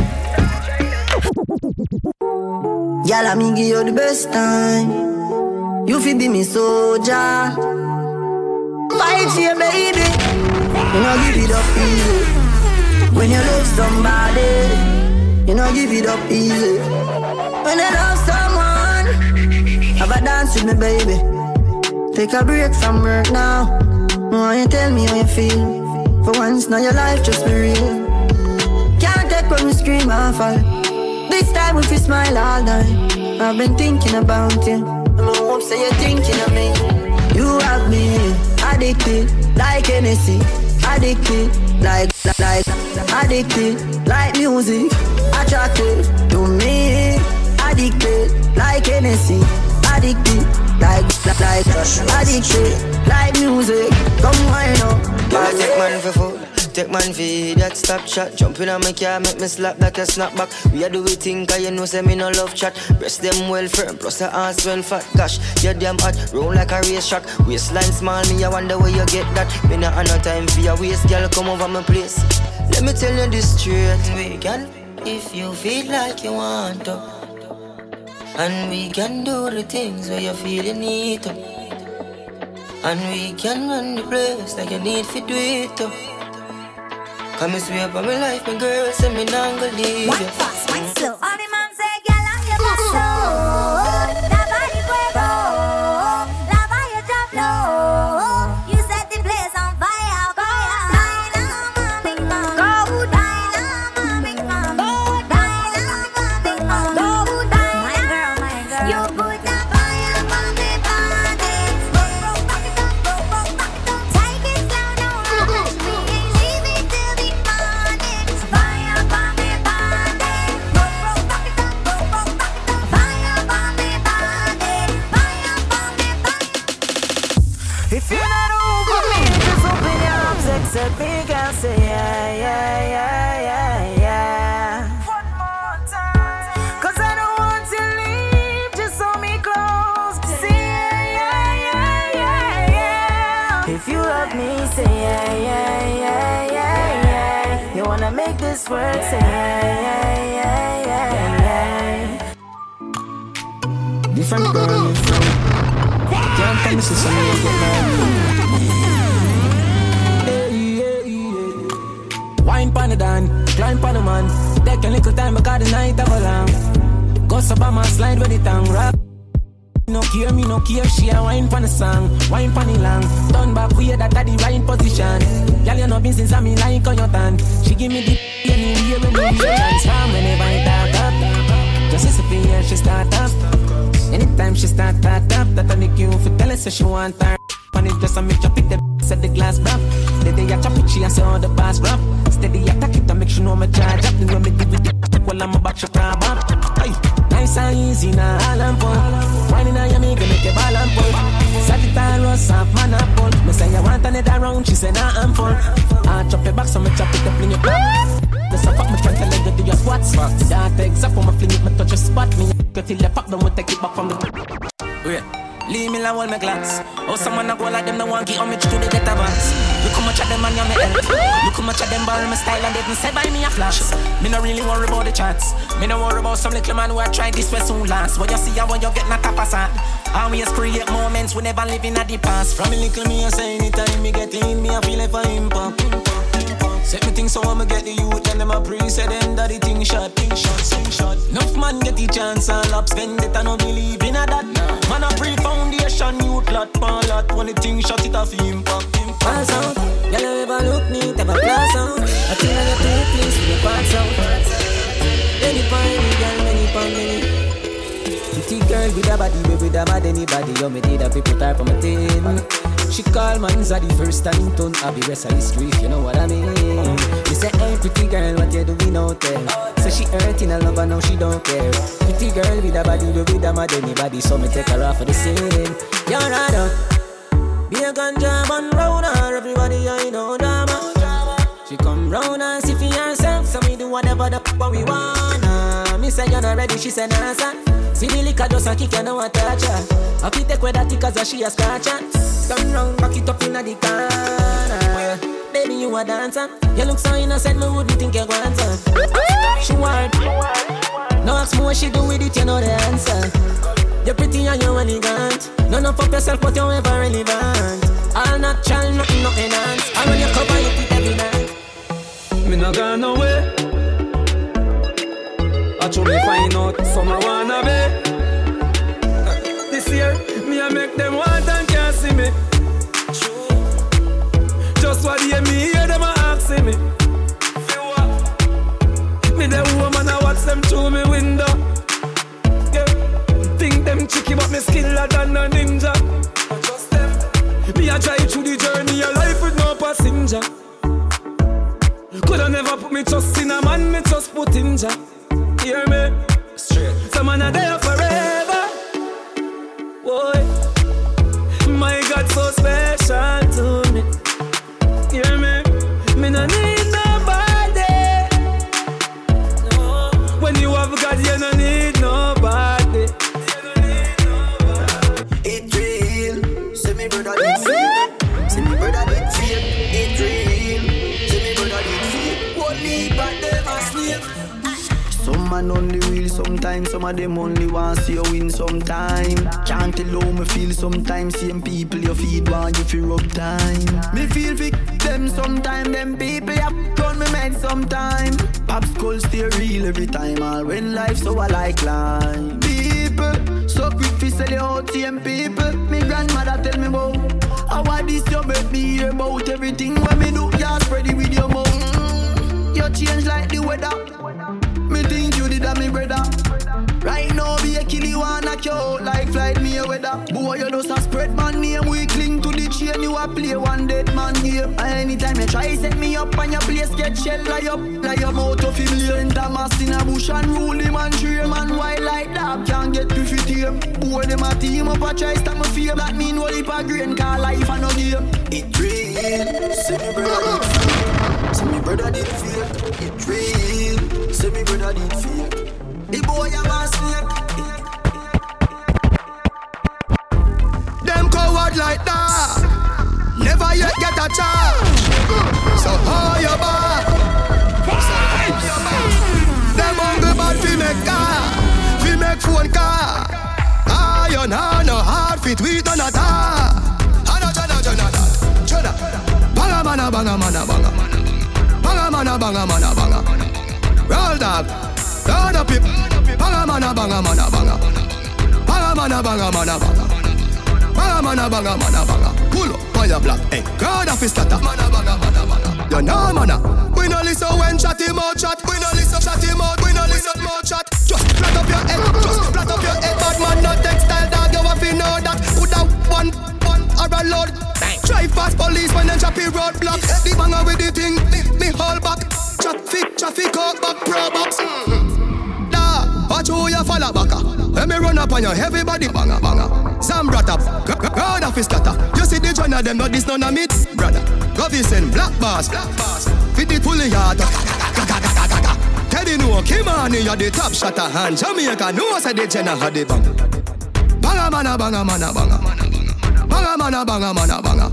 Y'all, I me give you the best time. You fi be me soldier. Fight your baby. You know give it up easy. When you love somebody, you know give it up easy. When you love someone, have a dance with me, baby. Take a break from work now. Why you tell me how you feel? For once, now your life just be real. Can't take when we scream and fall. This time we fi smile all night. I've been thinking about you. And my hope say you're thinking of me. You have me addicted like Hennessy. Addicted like like addicted like music. Attracted to me. Addicted like Hennessy. Addicted like, like, addicted, like music. Come wind up. Yeah, take man for food. Take man for that stop chat. Jump in on my car, make me slap that a snapback. We a do we think, cause you know say me no love chat. Breast them well firm, plus the ass well fat. Gosh, you damn hot, roll like a race track. Waistline small, me I wonder where you get that. Me not have no time for your waist, girl, come over my place. Let me tell you this straight. We can, if you feel like you want to. And we can do the things where you feel you need to. And we can run the place like you need to do it too. Come and swear by my life, my girl, say me not gonna leave you. All the man say, Different girl, can't tell me so some you get. Wine pan the dan, climb pan the man. Take a little time because the night have a long. Go up on my slide with the tongue rap. No care, me no care, she a wine pan the song, wine pan the long. Turn back way that at the right position. Girl, you know been since I me like on your tan. She give me the [laughs] anywhere when you dance. How whenever I talk up, just disappear, yeah, she start up. Anytime she start talk up, that I make you for tell her so she want her. On it just a make you pick the [laughs] set the glass rap. The day I chop it, she a say all the bass rap. Steady attack it, I make sure no me charge up. Then when me give it the [laughs] while I'm about to grab up. Hey, nice and easy now, all and pull. Whining on your make you ball and pull. Sagittarius, half man a pull. Me say you want another round, she say nah I'm full. I chop it back, so me chop it up in your back. Just a fuck me trying to let you do your squats. That takes up me fling it, me touch your spot. Me till you pop, then we take it back from the. Wait. Leave me alone, my glass. Oh, someone a go like them, no one give homage to the get box. Look how much of them and you me help. Look how much of them borrow my style and they didn't say by me a flash. Me no really worry about the chats. Me no worry about some little man who a try this way soon last. What you see and what you get not a facade. Always create moments we never live in a the past. From a little me I say anytime me get in, me I feel like impact. Set me things so I'ma get the youth and them a pre-set them that the thing shot, thing shot, thing shot. Enough man get the chance and lap spend it, I no believe in a that. Man a pre-foundation, youth lot, pan lot. When the thing shot, it fi impact, impact. Pass out, y'all ever look neat, ever class out. I think I get too pleased with your parts out. Any pine, girl, many pine, many. Pretty girl with a body, way with a mad anybody. You me did a put her for my team. She call man's the first time turn I be rest of history if you know what I mean. You say, hey pretty girl, what you doing out there? So she hurting a lover, now she don't care. Pretty girl with a body, way with a mad anybody. So me take her off for the scene. You're right out. Be a ganja man round her, everybody I know drama. She come round and see for herself, so we do whatever the fuck we wanna. Me say you're not ready, she say nah son. See the liquor just a kick you know I touch her. I fit take with that as she a scratch her. Turn round, back it up inna the corner. Baby you a dancer, you look so innocent, me wouldn't think you want her. She want, no ask me what she do with it, you know the answer. You're pretty and you're elegant. None of up yourself, but you're ever relevant. All natural, nothing, no enhance. And when you cover it with every night. Me not gone away. Try me find out ah! some I wanna be. This year, me I make them want and can't see me. Just what they me hear them a asking me. Me the woman I watch them through me window. Yeah. Think them tricky but me skiller than a ninja. Just them. Me I drive through the journey of life with no passenger. Coulda never put me trust in a man, me just put in ja. Hear me? Man only real sometimes, some of them only want see you win sometime. Can't tell how me feel sometimes. Same people you feed want you feel rub time. Me feel for them sometime. Them people ya run me mad sometime. Pop skull stay real every time. All when life so I like climb. People so quick fi sell you out. Same people. Me grandmother tell me about. How I this you make me hear about everything when me do. Ya spread it with your mouth. You change like the weather. Me think you did that, me brother. Right now, be a kill knock you out like flight me a weather. Boy, you just a spread man name. We cling to the chain, you a play one dead man game. Anytime you try set me up and your place get shell lie up, like your mouth of him Enter mass in a bush and rule him and train man. Why like that can't get to fit him? Boy, them a team up a try stop my fear. That mean what if a grain call life and no game. It real, see me brother did feel. See me brother did feel. It real, me did feel. The boy a was snake. Them coward like that. Never yet get a chance. So how you back? Them hungry bad fi make car, fi make phone car. Iron hand no hard fit we done a tar. Ano jana jana jana jana. Banga mana banga mana banga. Banga mana banga mana banga. Dog, load up it. Banga mana banga mana banga. Banga mana banga mana banga. Banga mana banga mana banga. Pull up on your block, hey. God of his tata. Mana banga mana banga. You know mana. We no listen when chat him out chat. We no listen chat him out. We no listen more chat. Just flat up your head. Just flat up your head. Bad man not textile dog. You have to know that. Put out one one or a load. Drive past police when them choppy roadblock. The banger with the thing. Me, me hold back. Traffic, traffic out back pro box. Da, watch who you follow back. Let me run up on you, everybody banga banga. Sam brought up, God of his scatter. You see the joint of them, not this none of me, brother. Govison, black boss, black boss. Fit it fully hard. Teddy know, Kim on you the top shotter hand. Jamaica know say the Jenna had the bang. Banga mana banga mana banga. Banga mana banga mana banga.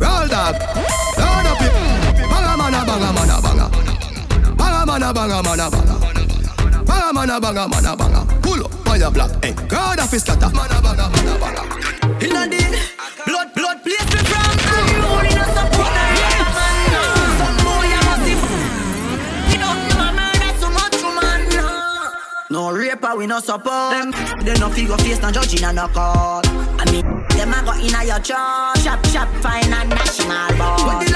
Roll dog, load up it. Banga mana banga mana banga. Banga mana banga mana banga. Banga mana banga mana banga. Pull up on your block, hey. God of his scatter. Mana banga mana banga. Inna the blood, blood place me from. And you only not support the real man. Some boy a massive. You know him a murder so much woman. No raper we no support them. They no figure face no judge in a no court. I mean them a go inna your church. Shop shop fine and national board.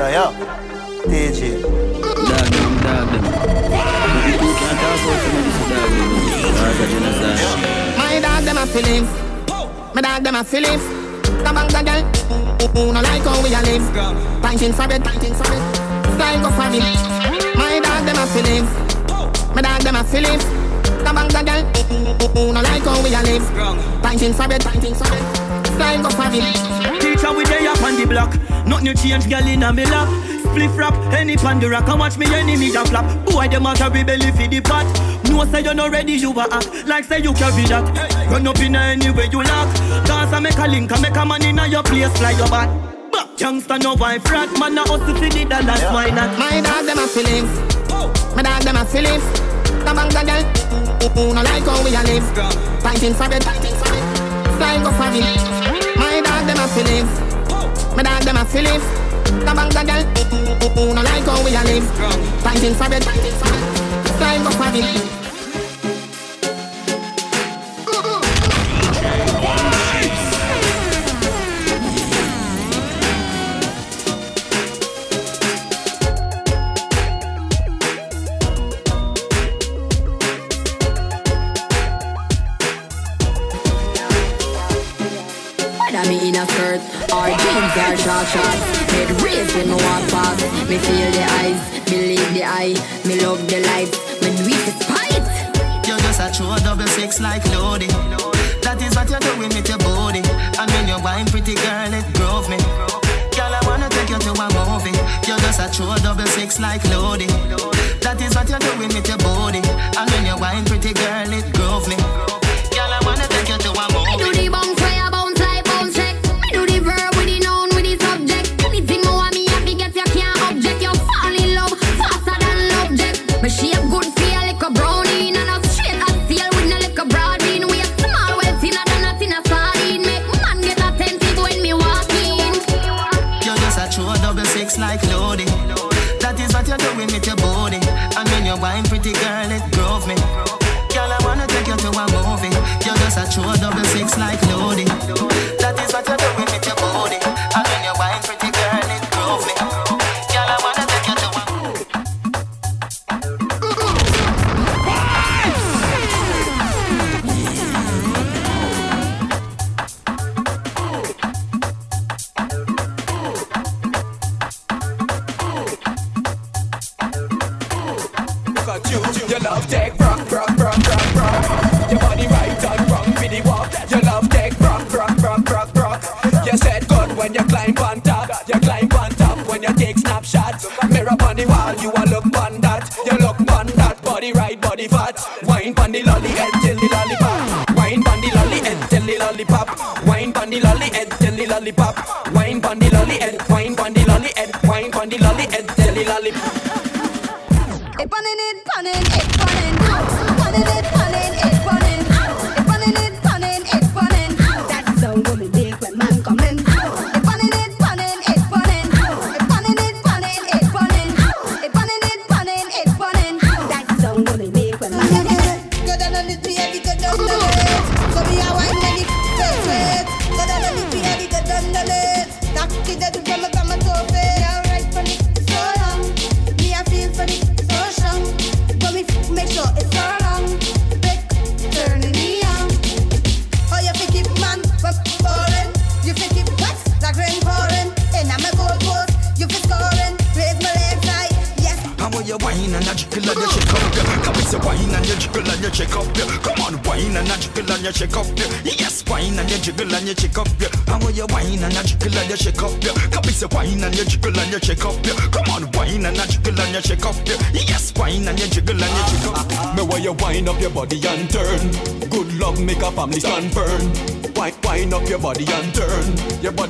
Yo, yo. DJ. Dog them, dog them. You can't talk about some of this dog them. Cause of genocide. My dog them a feelings. My dog them a feelings. The bank the girl. Who no like how we a live. Pinting for it, pinting for it. Style go for me. My dog them a feelings. My dog them a feelings. The bank the girl. Who no like how we a live. Pinting for it, pinting for it. Style go for me. Teacher we day up on the block Nothing you change girl in a me lap Spliff rap, any pan the rock And watch me enemy da flap Boy them out a rebel if the pot No say you not ready you a act Like say you carry that Run up in any way you lock Dance and make a link and make a man in your place Fly your back Youngster no wife rat Man a hustle for the dollars why not My dog them a feelings. My dog them a feelings. The bank the girl. Who no like how we a live. Pinting for it, pinting for it. Style go for me. My dog them a feelings. My dog them a feelings. The bank the girl. No like how we a live. Pinting for it, pinting for it. Jeans or short shorts Head raised when me walk past Me feel the eyes, believe the eye Me love the lights, me do it despite You're just a true double six like loading. That is what you're doing with your body. And when you're wine, pretty girl, it drove me. Girl, I wanna take you to a movie. You're just a true double like Lodi. That is what you're doing with your body. And when you wine, pretty girl, it groove me. Girl, I wanna take you to a movie. Six like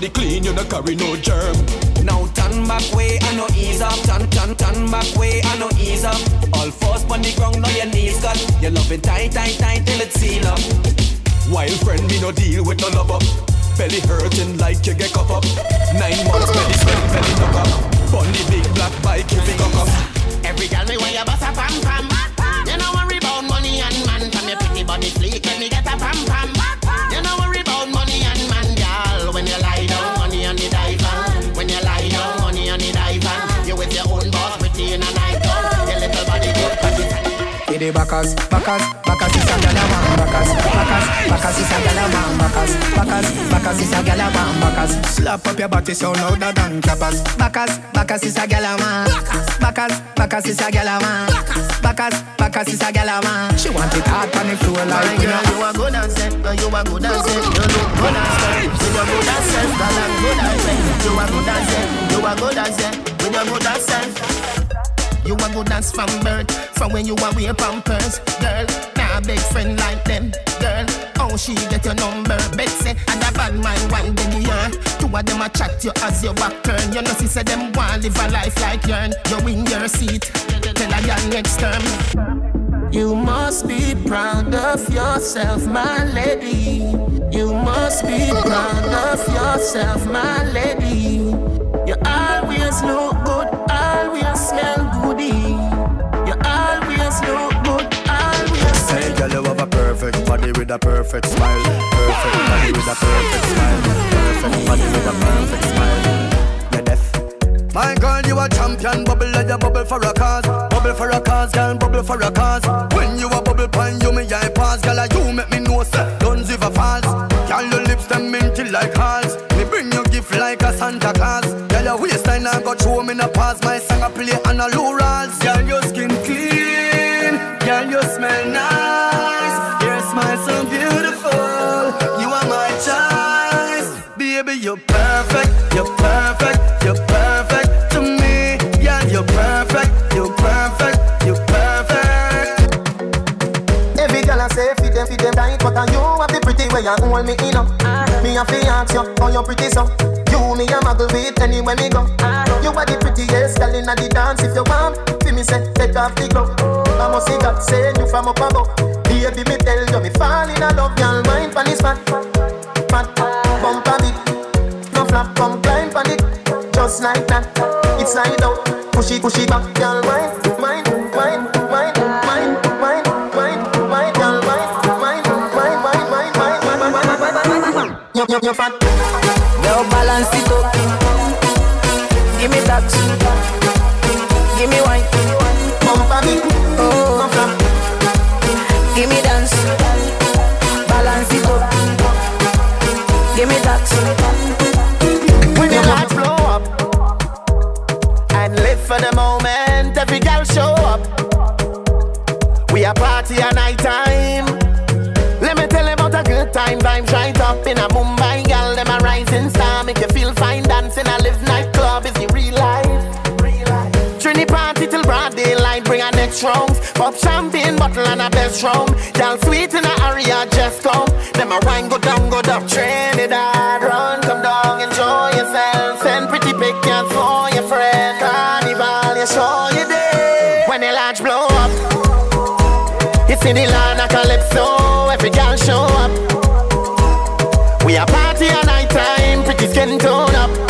body clean, you don't carry no germ. Now turn back way and no ease up. Turn, turn, turn back way and no ease up. All fours on the ground, now your knees got. You love it tight, tight, tight till it seal up. Wild friend, me no deal with no lover. Belly hurting like you get cup up. Nine months, belly swell, belly knock up. Bunny big black bike, you pick up. Every girl me want you bust a pam pam. The backers, backers, backers is a gyal a man, backers, backers, backers is a gyal a man, backers, backers, backers is a gyal a man, backers. Slap up your body so louder than clappers. Backers, backers is a gyal a man, backers, backers is a gyal a man, backers, backers is a gyal a man. She want it hard on the floor like you know. You a good say, you a good say, you look good say, with your good say, girl I'm good say, you a good say, you a good say, with your good say. You a good dance from birth, from when you a wear pampers, girl. Nah, big friend like them, girl. How she get your number? Betsy and a bad man one day year. Two of them a chat you as your back turn. You know she say them want live a life like yourn. You in your seat, tell her your next term. You must be proud of yourself, my lady. You must be proud of yourself, my lady. You always look good, body with a perfect smile. Perfect body with a perfect smile. Perfect body with a perfect smile. You're deaf. My girl, you a champion. Bubble like you bubble for a cause. Bubble for a cause, girl. Bubble for a cause. When you a bubble pine, you me eye pass. Girl, you make me know say don't ever falls. Girl, your lips them minty like halls. Me bring you gift like a Santa Claus. Girl, your waistline I got show me no pass. My song I play on a low rolls. Girl, your skin clean. Girl, you where you hold me in up. Ah. Me a fi ask you, how you pretty so? You me a muggle with anywhere me go. Ah. You are the prettiest girl inna the dance. If you want, fi me say take off the glove. Oh. I must see God send you from up above. Baby, me tell you me fall in love, girl. Mind pon this fat, bump a bit. No flap, come climb pon it, just like that. It's slide out, push it, push it back, girl. Mind, mind. You, you, you fat. Now balance it up. Give me that. Give me wine. Bump a bit. Time vibes right up in a Mumbai, girl. Them a rising star, make you feel fine dancing. I live nightclub is the real life. Trini party till broad daylight, bring our next rounds. Pop champagne bottle and a best rum. Y'all sweet in the area, just come. Them a wine go down, go down. Trinidad, run, come down, enjoy yourself. Send pretty pictures for your friend. Carnival, you show you day. When the large blow up, it's in the land of Calypso. Every girl show up. We a party at night time, pretty skin tone up.